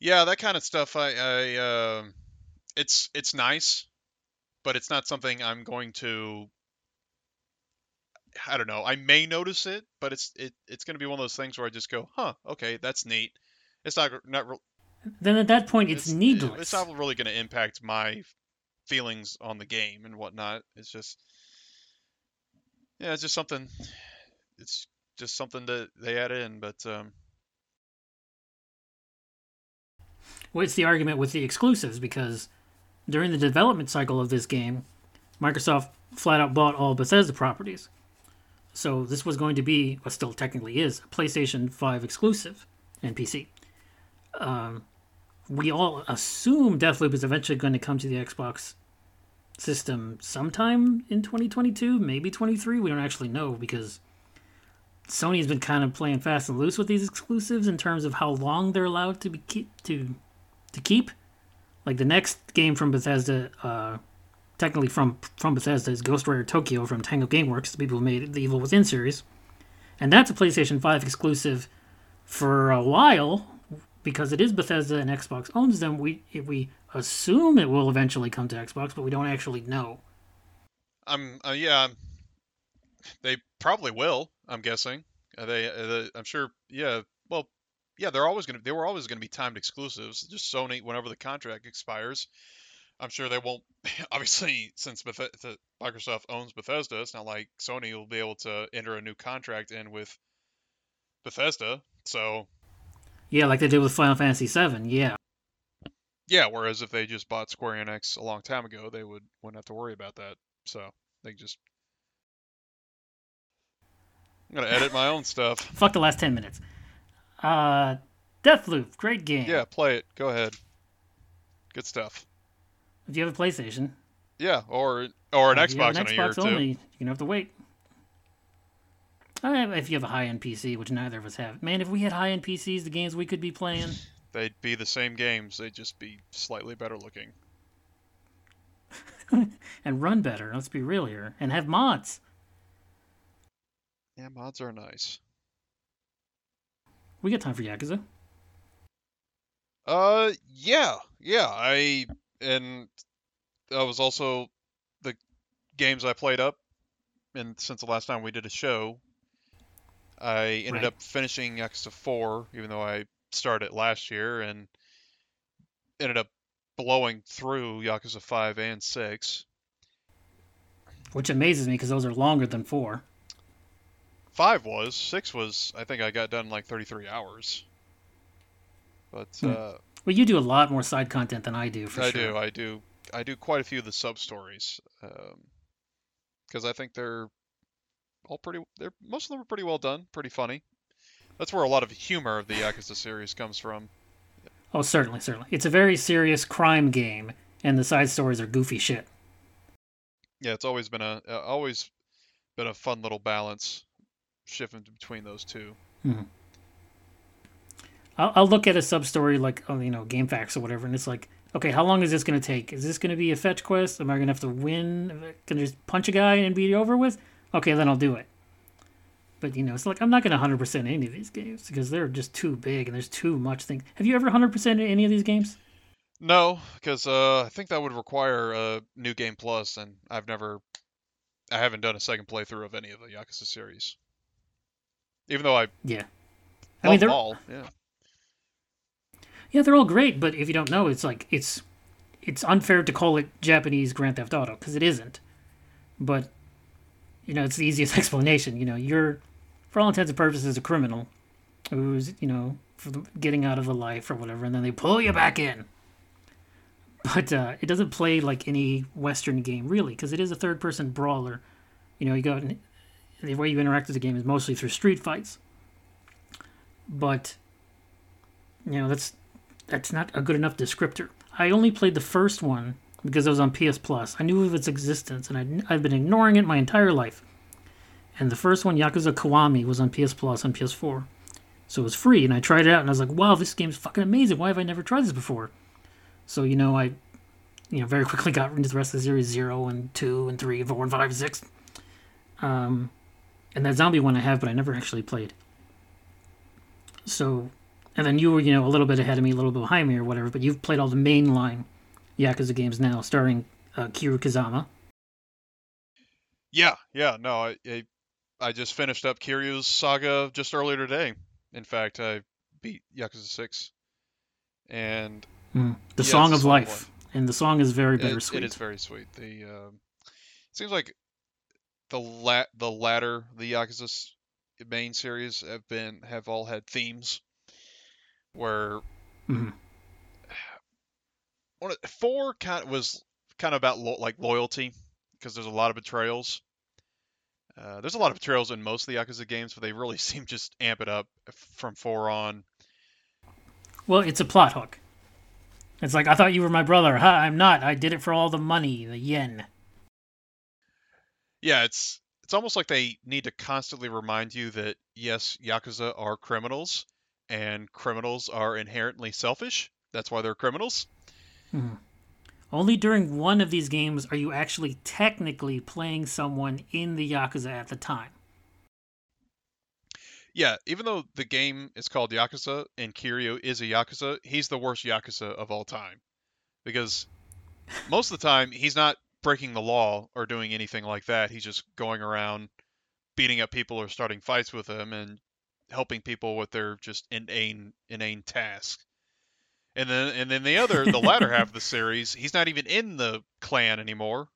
Yeah, that kind of stuff. I, I uh, it's it's nice, but it's not something I'm going to I don't know. I may notice it, but it's it, it's going to be one of those things where I just go, "Huh, okay, that's neat." It's not not. Re- then at that point, it's, it's needless. It's not really going to impact my feelings on the game and whatnot. It's just, yeah, it's just something. It's just something that they add in, but. um Well, it's the argument with the exclusives because during the development cycle of this game, Microsoft flat out bought all Bethesda properties. So this was going to be, what still technically is, a PlayStation 5 exclusive and PC. um, we all assume Deathloop is eventually going to come to the Xbox system sometime in 2022, maybe 23. We don't actually know because Sony's been kind of playing fast and loose with these exclusives in terms of how long they're allowed to be keep, to to keep. Like the next game from Bethesda, uh, technically from from Bethesda, is Ghostwire Tokyo from Tango GameWorks, the people who made the Evil Within series, and that's a PlayStation 5 exclusive for a while because it is Bethesda and Xbox owns them. We we assume it will eventually come to Xbox, but we don't actually know. I'm uh, yeah, they probably will. I'm guessing. They, uh, I'm sure. Yeah. Well, yeah. They're always gonna. They were always gonna be timed exclusives. Just Sony, whenever the contract expires, I'm sure they won't. Obviously, since Beth- Microsoft owns Bethesda, it's not like Sony will be able to enter a new contract in with Bethesda. So. Yeah, like they did with Final Fantasy VII. Yeah. Yeah, whereas if they just bought Square Enix a long time ago, they would wouldn't have to worry about that. So they just I'm gonna edit my own stuff. Fuck the last ten minutes. Uh, Deathloop, great game. Yeah, play it. Go ahead. Good stuff. If you have a PlayStation. Yeah, or or an Xbox an in Xbox a year or two. only, you're gonna have to wait. Uh, if you have a high-end PC, which neither of us have, man, if we had high-end PCs, the games we could be playing, they'd be the same games. They'd just be slightly better looking. and run better. Let's be real here, and have mods. Yeah, mods are nice. We got time for Yakuza. Uh, yeah, yeah. I and that was also the games I played up, and since the last time we did a show, I ended Right. up finishing Yakuza 4, even though I started last year, and ended up blowing through Yakuza 5 and 6. Which amazes me because those are longer than four. Five was, six was. I think I got done in like 33 hours. But Hmm. uh, Well, you do a lot more side content than I do, for I sure. do, I do, I do quite a few of the sub stories, because I think they're all pretty. They're most of them are pretty well done, pretty funny. That's where a lot of humor of the Yakuza series comes from. Oh, certainly, certainly. It's a very serious crime game, and the side stories are goofy shit. Yeah, it's always been a uh, always been a fun little balance, shifting between those two. I'll, I'll look at a sub story like, oh, you know, Game Facts or whatever, and it's like, okay, how long is this going to take? Is this going to be a fetch quest? Am I going to have to win? Can I just punch a guy and be over with? Okay, then I'll do it. But, you know, it's like, I'm not going to 100% any of these games because they're just too big and there's too much things. Have you ever 100% any of these games? No, because uh, I think that would require a new game plus, and I've never, I haven't done a second playthrough of any of the Yakuza series. Even though I Yeah. I mean, they're, all, yeah. Yeah, they're all great, but if you don't know, it's like it's it's unfair to call it Japanese Grand Theft Auto because it isn't. But you know, it's the easiest explanation. You know, you're for all intents and purposes a criminal who's you know getting out of a life or whatever, and then they pull you back in. But uh, it doesn't play like any Western game really, because it is a third-person brawler. You know, you go and the way you interact with the game is mostly through street fights. But you know, that's that's not a good enough descriptor. I only played the first one because it was on PS Plus. I knew of its existence, and I'd, I'd been ignoring it my entire life. And the first one, Yakuza Kiwami, was on PS Plus on PS4, so it was free. And I tried it out, and I was like, "Wow, this game's fucking amazing! Why have I never tried this before?" So you know, I, you know, very quickly got into the rest of the series, zero and two and three and four and five and six. Um, and that zombie one I have, but I never actually played. So and then you were, you know, a little bit ahead of me, a little bit behind me, or whatever. But you've played all the mainline Yakuza games now, starring uh, Kiryu Kazuma. Yeah, yeah, no, I, I, I just finished up Kiryu's saga just earlier today. In fact, I beat Yakuza 6. And Mm. The Yeah, Song of Life, and the song is very it, bittersweet. it is very sweet. The um, it seems like the la- the latter, the Yakuza main series have been have all had themes where Mhm. One of, four kind of was kind of about lo- like loyalty because there's a lot of betrayals. Uh, there's a lot of betrayals in most of the Yakuza games, but they really seem just amp it up from four on. Well, it's a plot hook. It's like I thought you were my brother. Ha, I'm not. I did it for all the money, the yen. Yeah, it's it's almost like they need to constantly remind you that yes, yakuza are criminals, and criminals are inherently selfish. That's why they're criminals. Hmm. Only during one of these games are you actually technically playing someone in the yakuza at the time. Yeah, even though the game is called Yakuza and Kiryu is a Yakuza, he's the worst Yakuza of all time. Because most of the time, he's not breaking the law or doing anything like that. He's just going around beating up people or starting fights with them and helping people with their just inane inane tasks. And then and then the other the latter half of the series, he's not even in the clan anymore.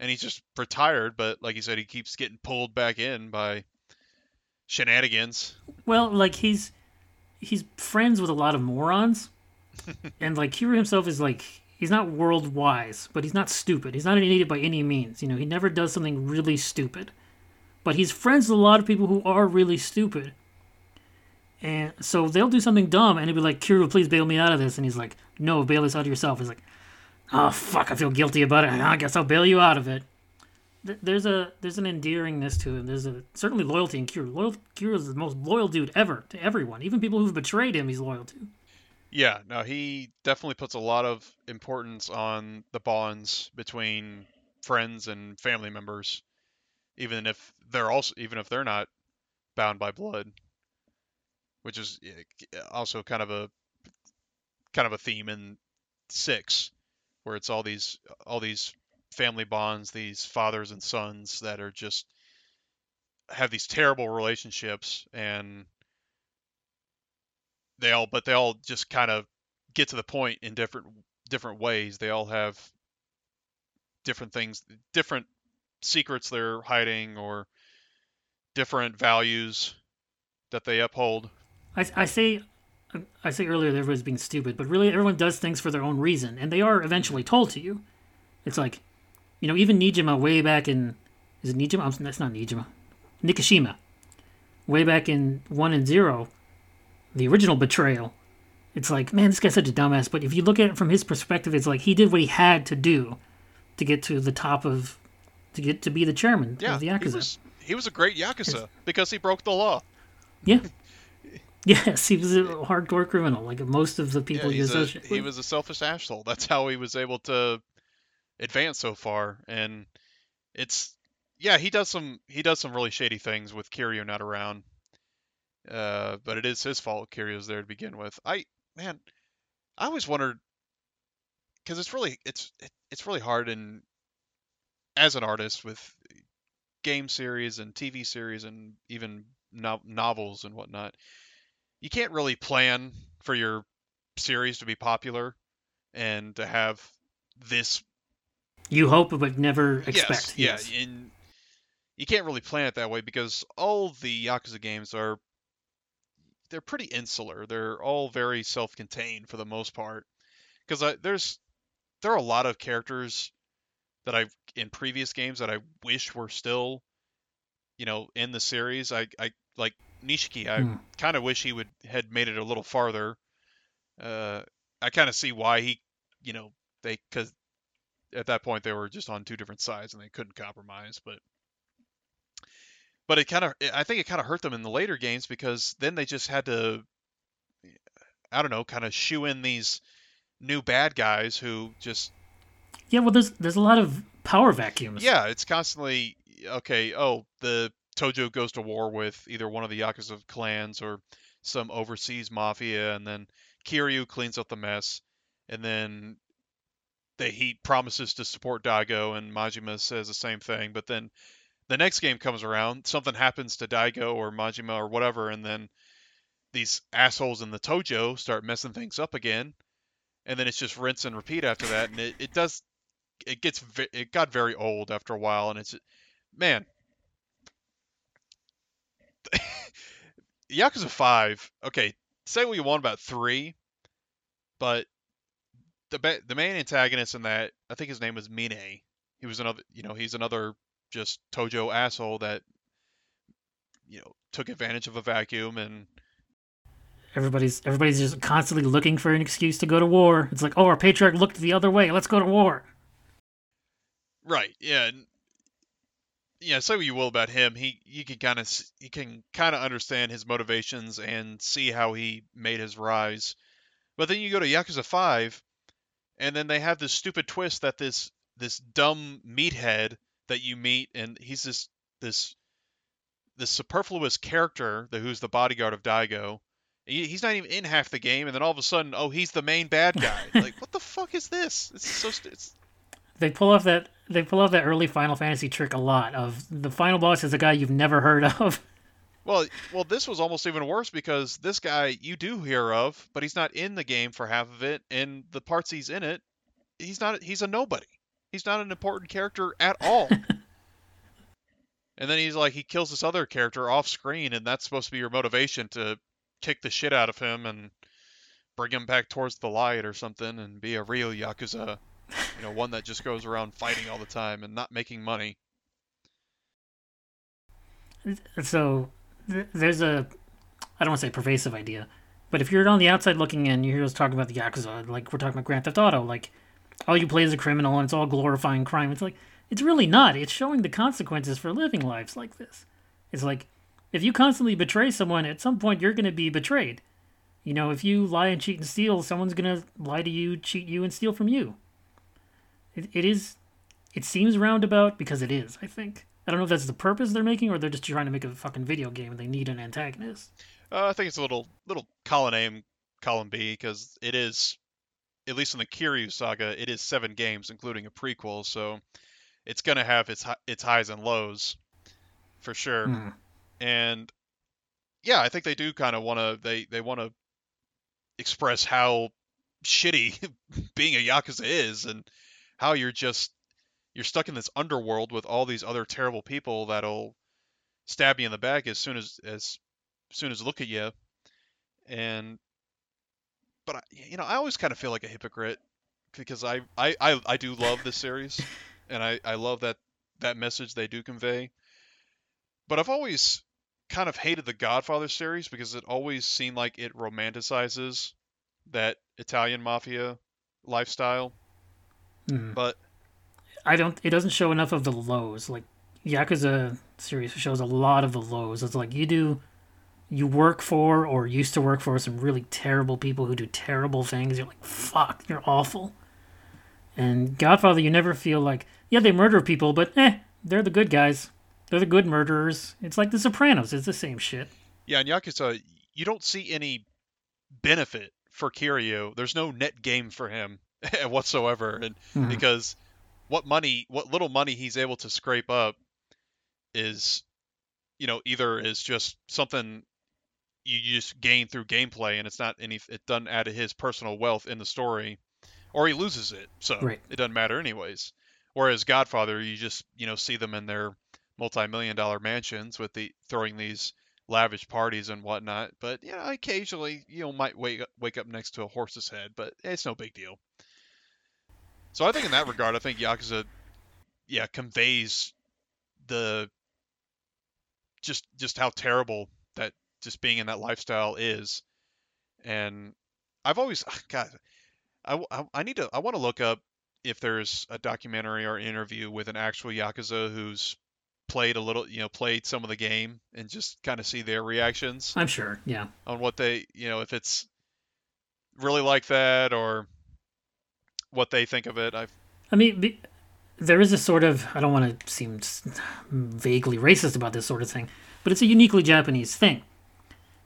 And he's just retired, but like you said, he keeps getting pulled back in by shenanigans. Well, like he's he's friends with a lot of morons, and like Kiryu himself is like he's not world wise, but he's not stupid. He's not an idiot by any means. You know, he never does something really stupid, but he's friends with a lot of people who are really stupid. And so they'll do something dumb, and he'll be like, "Kiryu, please bail me out of this." And he's like, "No, bail this out of yourself." He's like, "Oh fuck, I feel guilty about it. I guess I'll bail you out of it." there's a there's an endearingness to him. There's a certainly loyalty in Kiryu. Loyal, Kiryu is the most loyal dude ever to everyone, even people who've betrayed him. He's loyal to. Yeah, no, he definitely puts a lot of importance on the bonds between friends and family members, even if they're also even if they're not bound by blood, which is uh, also kind of a kind of a theme in six, where it's all these all these family bonds, these fathers and sons that are just have these terrible relationships and they all but they all just kind of get to the point in different different ways. They all have different things, different secrets they're hiding or different values that they uphold. I, I say I say earlier that everyone's being stupid, but really everyone does things for their own reason, and they are eventually told to you. It's like you know, even Nijima way back in is it Nijima? I'm, that's not Nijima. Nikishima. Way back in one and zero, the original betrayal. It's like, man, this guy's such a dumbass. But if you look at it from his perspective, it's like he did what he had to do to get to the top of, to get to be the chairman yeah, of the Yakuza. He was, he was a great Yakuza because he broke the law. Yeah. Yes, he was a hardcore criminal, like most of the people yeah, he associated. He was a selfish asshole. That's how he was able to advance so far, and it's yeah he does some he does some really shady things with Kiryu not around. Uh, but it is his fault Kiryu's there to begin with. I man, I always wondered because it's really it's it's really hard and as an artist with game series and TV series and even no- novels and whatnot, you can't really plan for your series to be popular and to have this you hope, but never expect. Yes, yeah, and you can't really plan it that way because all the Yakuza games are they're pretty insular. They're all very self-contained for the most part. Because there's there are a lot of characters that I've in previous games that I wish were still, you know, in the series. I I like Nishiki. I hmm. kind of wish he would had made it a little farther. Uh, I kind of see why he, you know, they because at that point they were just on two different sides and they couldn't compromise. But but it kind of I think it kind of hurt them in the later games because then they just had to I don't know kind of shoe in these new bad guys who just yeah well there's there's a lot of power vacuums yeah it's constantly okay oh the tojo goes to war with either one of the yakuza clans or some overseas mafia and then kiryu cleans up the mess and then that he promises to support Daigo, and Majima says the same thing. But then the next game comes around, something happens to Daigo or Majima or whatever, and then these assholes in the Tojo start messing things up again, and then it's just rinse and repeat after that, and it, it does it gets it got very old after a while, and it's man. Yakuza 5, okay, say what you want about 3, but the the main antagonist in that I think his name was Mine. He was another, you know, he's another just Tojo asshole that you know took advantage of a vacuum and everybody's everybody's just constantly looking for an excuse to go to war. It's like, oh, our patriarch looked the other way. Let's go to war. Right. Yeah. Yeah. Say what you will about him, he you can kind of you can kind of understand his motivations and see how he made his rise. But then you go to Yakuza Five, and then they have this stupid twist that this this dumb meathead that you meet, and he's this this this superfluous character that who's the bodyguard of Daigo. he's not even in half the game, and then all of a sudden, oh, he's the main bad guy. like, what the fuck is this? It's so. It's... They pull off that they pull off that early Final Fantasy trick a lot. Of the final boss is a guy you've never heard of. Well, well, this was almost even worse because this guy you do hear of, but he's not in the game for half of it, and the parts he's in it, he's not. He's a nobody. He's not an important character at all. and then he's like, he kills this other character off screen, and that's supposed to be your motivation to kick the shit out of him and bring him back towards the light or something, and be a real yakuza. You know, one that just goes around fighting all the time and not making money. So there's a, I don't want to say pervasive idea, but if you're on the outside looking in, you hear us talking about the yakuza, like we're talking about Grand Theft Auto, like all you play as a criminal and it's all glorifying crime. It's like it's really not. It's showing the consequences for living lives like this. It's like if you constantly betray someone, at some point you're going to be betrayed. You know, if you lie and cheat and steal, someone's going to lie to you, cheat you, and steal from you. It, it is. It seems roundabout because it is. I think. I don't know if that's the purpose they're making, or they're just trying to make a fucking video game and they need an antagonist. Uh, I think it's a little little column A, column B, because it is at least in the Kiryu saga, it is seven games, including a prequel, so it's gonna have its its highs and lows, for sure. Mm. And yeah, I think they do kind of want to they they want to express how shitty being a yakuza is, and how you're just you're stuck in this underworld with all these other terrible people that'll stab you in the back as soon as as soon as look at you, and but I, you know, I always kind of feel like a hypocrite because I, I, I, I do love this series, and I, I love that that message they do convey. But I've always kind of hated the Godfather series because it always seemed like it romanticizes that Italian mafia lifestyle. Mm. But I don't. It doesn't show enough of the lows. Like Yakuza series shows a lot of the lows. It's like you do you work for or used to work for some really terrible people who do terrible things. You're like, fuck, you're awful. And Godfather, you never feel like, yeah, they murder people, but eh, they're the good guys. They're the good murderers. It's like The Sopranos. It's the same shit. Yeah, and Yakuza, you don't see any benefit for Kiryu. There's no net game for him whatsoever, and mm-hmm. because what money, what little money he's able to scrape up, is, you know, either is just something you just gain through gameplay, and it's not any. It doesn't add to his personal wealth in the story, or he loses it, so right. it doesn't matter anyways. Whereas Godfather, you just you know see them in their multi-million dollar mansions with the throwing these lavish parties and whatnot. But you know, occasionally you know might wake up, wake up next to a horse's head, but it's no big deal. So I think in that regard, I think Yakuza, yeah, conveys the just just how terrible that just being in that lifestyle is. And I've always, ah, God, I, I, I need to, I want to look up if there's a documentary or interview with an actual Yakuza who's played a little, you know, played some of the game and just kind of see their reactions. I'm sure, yeah. On what they, you know, if it's really like that or what they think of it. I've. I mean, be, there is a sort of I don't want to seem vaguely racist about this sort of thing, but it's a uniquely Japanese thing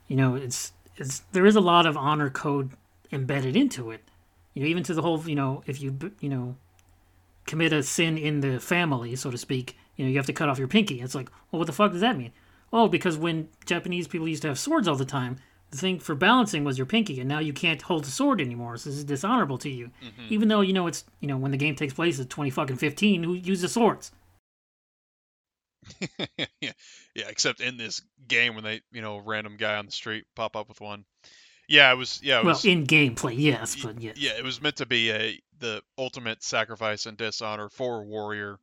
you know, it's it's there is a lot of honor code embedded into it. You know, even to the whole, you know, if you you know commit a sin in the family, so to speak, you know, you have to cut off your pinky. It's like, well, what the fuck does that mean? Oh, because when Japanese people used to have swords all the time, the thing for balancing was your pinky, and now you can't hold a sword anymore. So this is dishonorable to you, mm-hmm. even though you know it's you know when the game takes place at twenty fucking fifteen, who uses swords? yeah, yeah. Except in this game, when they, you know, random guy on the street pop up with one. Yeah, it was. Yeah, it well, was, in gameplay, yes, but yeah. Yeah, it was meant to be a the ultimate sacrifice and dishonor for a warrior,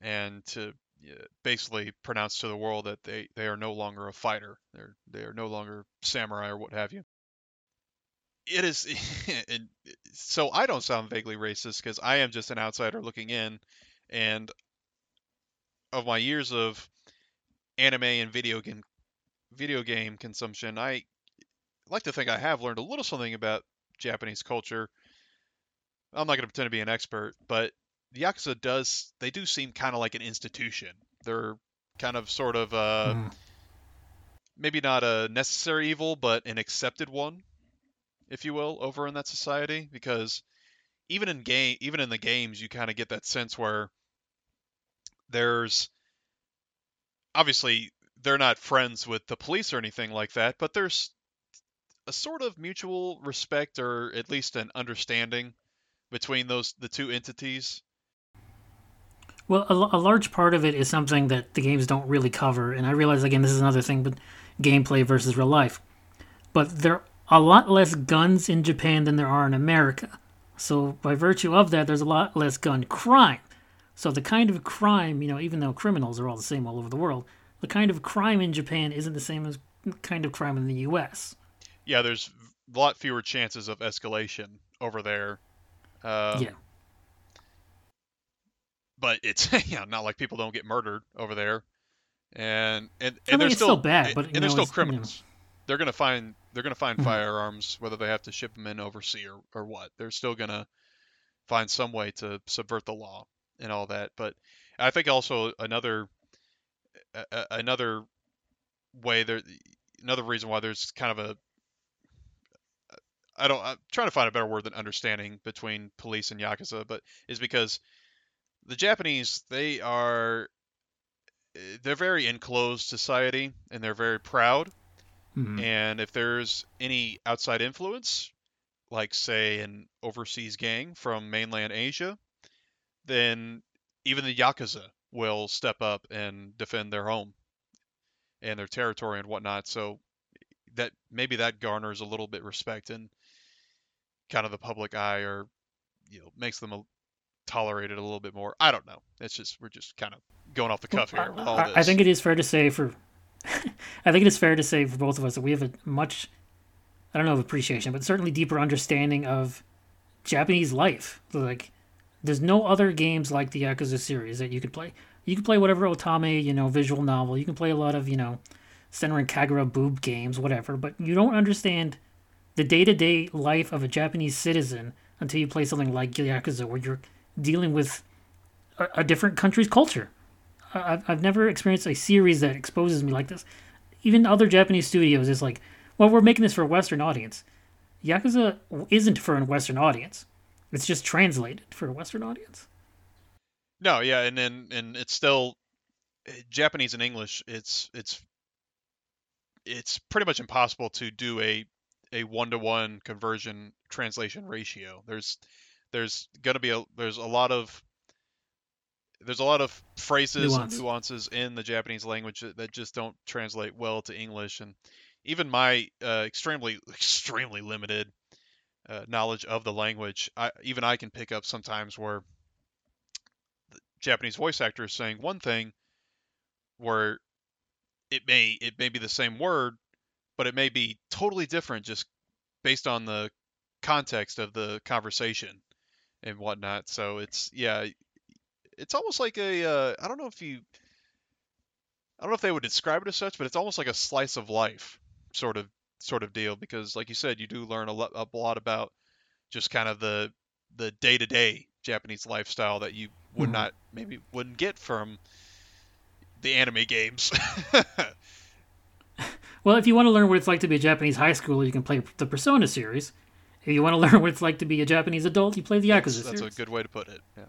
and to basically pronounce to the world that they they are no longer a fighter. They're they are no longer samurai or what have you. it is so I don't sound vaguely racist because I am just an outsider looking in and of my years of anime and video game video game consumption, I like to think I have learned a little something about Japanese culture. I'm not going to pretend to be an expert, but the Yakuza does they do seem kind of like an institution. They're kind of sort of uh, Mm. maybe not a necessary evil, but an accepted one, if you will, over in that society. Because even in game, even in the games, you kind of get that sense where there's obviously they're not friends with the police or anything like that, but there's a sort of mutual respect or at least an understanding between those the two entities. Well, a, a, large part of it is something that the games don't really cover, and I realize again this is another thing, but gameplay versus real life. But there are a lot less guns in Japan than there are in America. So by virtue of that, there's a lot less gun crime. So the kind of crime, you know, even though criminals are all the same all over the world, the kind of crime in Japan isn't the same as the kind of crime in the U.S. Yeah, there's a lot fewer chances of escalation over there. Um, yeah, but it's yeah, not like people don't get murdered over there, and and, and I mean, they're still, still bad, but, you and they're still it's, you know. criminals. They're gonna find they're gonna find Mhm. firearms whether they have to ship them in overseas or, or what. They're still gonna find some way to subvert the law and all that. But I think also another another way there another reason why there's kind of a I don't I'm trying to find a better word than understanding between police and yakuza, but is because the Japanese they are eh, they're very enclosed society and they're very proud Mhm. and if there's any outside influence like say an overseas gang from mainland Asia then even the yakuza will step up and defend their home and their territory and whatnot so that maybe that garners a little bit respect in kind of the public eye or you know makes them a, tolerated a little bit more i don't know it's just we're just kind of going off the cuff here I, this I think it is fair to say for I think it is fair to say for both of us that we have a much I don't know appreciation, but certainly deeper understanding of Japanese life. Like there's no other games like the Yakuza series that you could play. You can play whatever otome, you know, visual novel. You can play a lot of, you know, Senran Kagura boob games, whatever, but you don't understand the day-to-day life of a Japanese citizen until you play something like Yakuza where you're dealing with a, a different country's culture. I've, I've never experienced a series that exposes me like this. Even other Japanese studios is like, well, we're making this for a Western audience. Yakuza isn't for a Western audience. It's just translated for a Western audience. no yeah and then and it's still japanese and english it's it's it's pretty much impossible to do a a one-to-one conversion translation ratio there's there's going to be a there's a lot of there's a lot of phrases Nuance. and nuances in the Japanese language that, just don't translate well to English, and even my uh, extremely extremely limited uh, knowledge of the language, I, even I can pick up sometimes where the Japanese voice actor is saying one thing, where it may it may be the same word, but it may be totally different just based on the context of the conversation and whatnot. So it's yeah, it's almost like a uh, I don't know if you I don't know if they would describe it as such, but it's almost like a slice of life sort of sort of deal because like you said, you do learn a lot a lot about just kind of the the day to day Japanese lifestyle that you would Mhm. not maybe wouldn't get from the anime games. Well, if you want to learn what it's like to be a Japanese high schooler, you can play the Persona series. If you want to learn what it's like to be a Japanese adult, you play the that's, Yakuza that's a series. good way to put it. Yeah.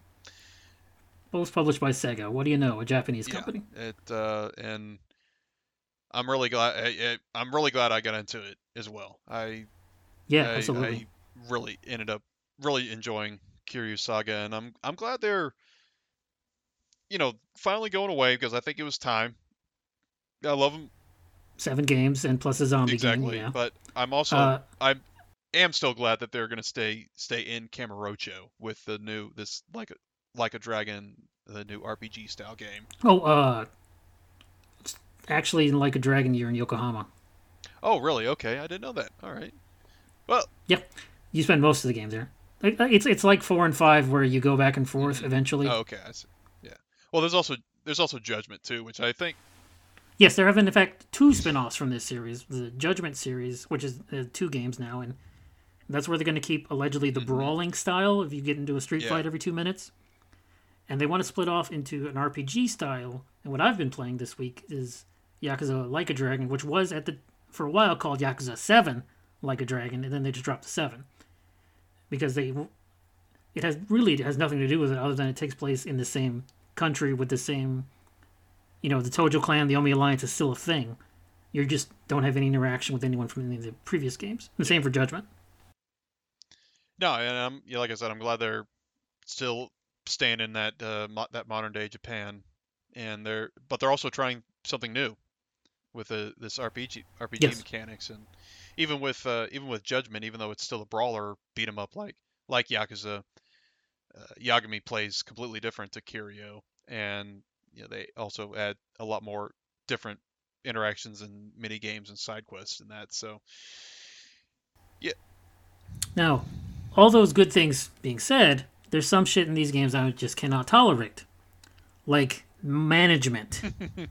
Both published by Sega. What do you know? A Japanese Yeah. company. It uh, and I'm really glad I, I, I'm really glad I got into it as well. I Yeah, I, absolutely. I really ended up really enjoying Kiryu Saga, and I'm I'm glad they're, you know, finally going away because I think it was time. I love them Seven games and plus a zombie exactly, game. Yeah. but I'm also Uh, I am still glad that they're gonna stay stay in Kamurocho with the new this like a like a dragon the new RPG style game. oh, uh, it's actually, like a dragon, you're in Yokohama. Oh really? Okay, I didn't know that. All right. Well, Yep, you spend most of the game there. It's it's like four and five where you go back and forth eventually. oh, okay, I see. Yeah. Well, there's also there's also Judgment too, which I think Yes, there have been in fact two spin-offs from this series, the Judgment series, which is uh, two games now, and that's where they're going to keep allegedly the mm-hmm. brawling style. If you get into a street Yeah. fight every two minutes, and they want to split off into an RPG style. And what I've been playing this week is Yakuza Like a Dragon, which was at the for a while called Yakuza Seven Like a Dragon, and then they just dropped the seven. Because they it has really has nothing to do with it other than it takes place in the same country with the same you know the Tojo clan the Omi alliance is still a thing. You just don't have any interaction with anyone from any of the previous games. The same for judgment no, and I'm yeah, like I said, I'm glad they're still staying in that uh, mo- that modern day Japan, and they're but they're also trying something new with the this RPG RPG Yes. mechanics, and even with uh, even with Judgment, even though it's still a brawler beat 'em up like like Yakuza, uh, Yagami plays completely different to Kiryu, and you know, they also add a lot more different interactions and mini games and side quests and that. So yeah. now all those good things being said there's some shit in these games I just cannot tolerate. Like management.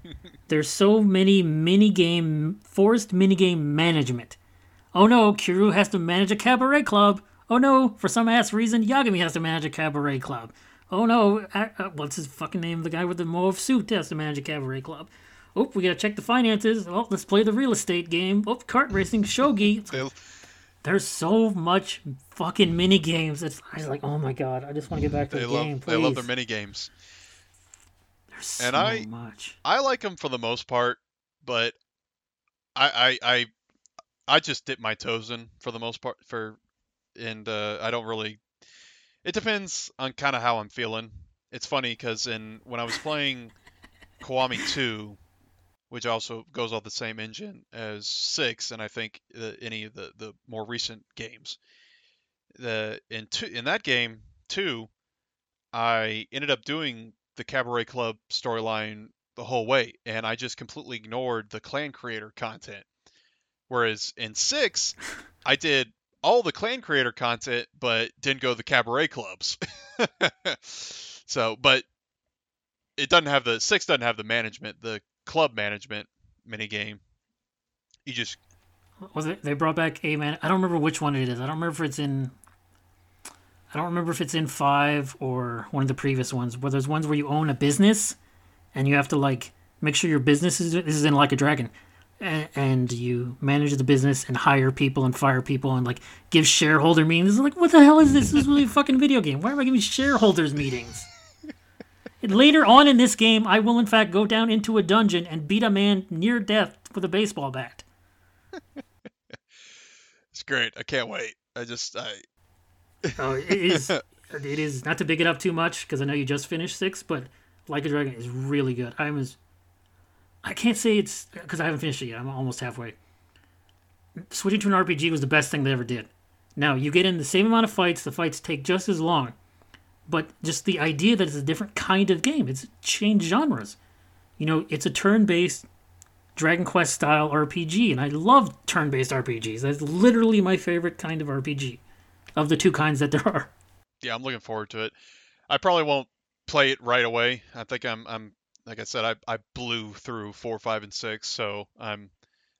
There's so many mini game forced mini game management. Oh no Kiryu has to manage a cabaret club. Oh no for some ass reason Yagami has to manage a cabaret club. Oh no uh, what's his fucking name? The guy with the mauve suit has to manage a cabaret club. Oh we gotta check the finances. Oh let's play the real estate game. Oh kart racing shogi there's so much fucking mini games. It's I was like, oh my god, I just want to get back to they the love game. they love their mini games. There's so and I- much. I like them for the most part, but I I I, I just dip my toes in for the most part for, and uh, I don't really. It depends on kind of how I'm feeling. It's funny because in when I was playing Kiwami 2, which also goes off the same engine as six, and I think uh, any of the the more recent games, the in two in that game two, I ended up doing the Cabaret Club storyline the whole way, and I just completely ignored the clan creator content. Whereas in six, I did all the clan creator content, but didn't go to the cabaret clubs. so, but it doesn't have the six doesn't have the management, the club management mini game. You just Was it? They brought back a man. I don't remember which one it is. I don't remember if it's in. I don't remember if it's in five or one of the previous ones. Where there's ones where you own a business, and you have to like make sure your business is this is in like a dragon, and, and you manage the business and hire people and fire people and like give shareholder meetings. Like what the hell is this? This is really a fucking video game. Why am I giving shareholders meetings? Later on in this game, I will in fact go down into a dungeon and beat a man near death with a baseball bat. it's great. I can't wait. I just I Oh, it is. it is not to big it up too much because I know you just finished six, but Like a Dragon is really good. I was. I can't say it's because I haven't finished it yet. I'm almost halfway. Switching to an RPG was the best thing they ever did. Now you get in the same amount of fights. The fights take just as long, but just the idea that it's a different kind of game. It's changed genres. You know, it's a turn-based Dragon Quest style RPG, and I love turn-based RPGs. That's literally my favorite kind of RPG, of the two kinds that there are. yeah, I'm looking forward to it. I probably won't play it right away. I think I'm I'm like I said, I I blew through four, five, and six, so I'm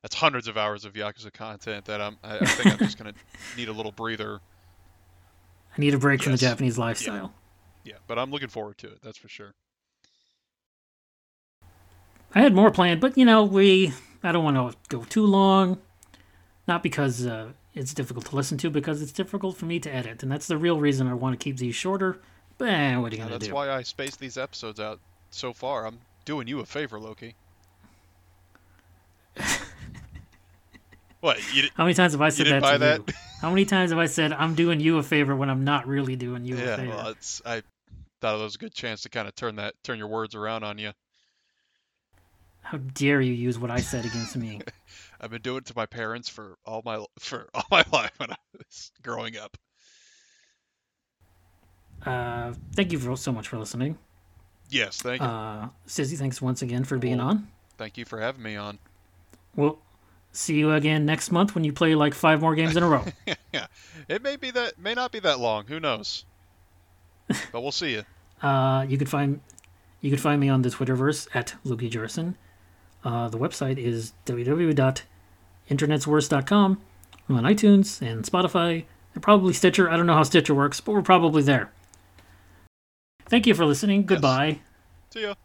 that's hundreds of hours of Yakuza content that I'm I, I think I'm just gonna need a little breather. I need a break from the Japanese lifestyle. Yeah, but I'm looking forward to it. That's for sure. I had more planned, but you know, we I don't want to go too long. Not because uh, it's difficult to listen to, because it's difficult for me to edit, and that's the real reason I want to keep these shorter. But eh, what are you Yeah, gonna that's do? That's why I spaced these episodes out so far. I'm doing you a favor, Loki. what? You, How many times have I said that to that? you? How many times have I said I'm doing you a favor when I'm not really doing you a yeah, favor? well, it's I thought it was a good chance to kind of turn that turn your words around on you. How dare you use what I said against me? I've been doing it to my parents for all my for all my life when I was growing up. Uh, thank you for, so much for listening. Yes, thank you. Uh, Stizzy, thanks once again for being Well- on. thank you for having me on. Well, see you again next month when you play like five more games in a row. yeah, it may be that may not be that long. Who knows? but we'll see you. Uh, you could find you can find me on the Twitterverse at Loki Jarson. Uh, the website is www.internetsworst.com. I'm on iTunes and Spotify and probably Stitcher. I don't know how Stitcher works, but we're probably there. Thank you for listening. Goodbye. See ya.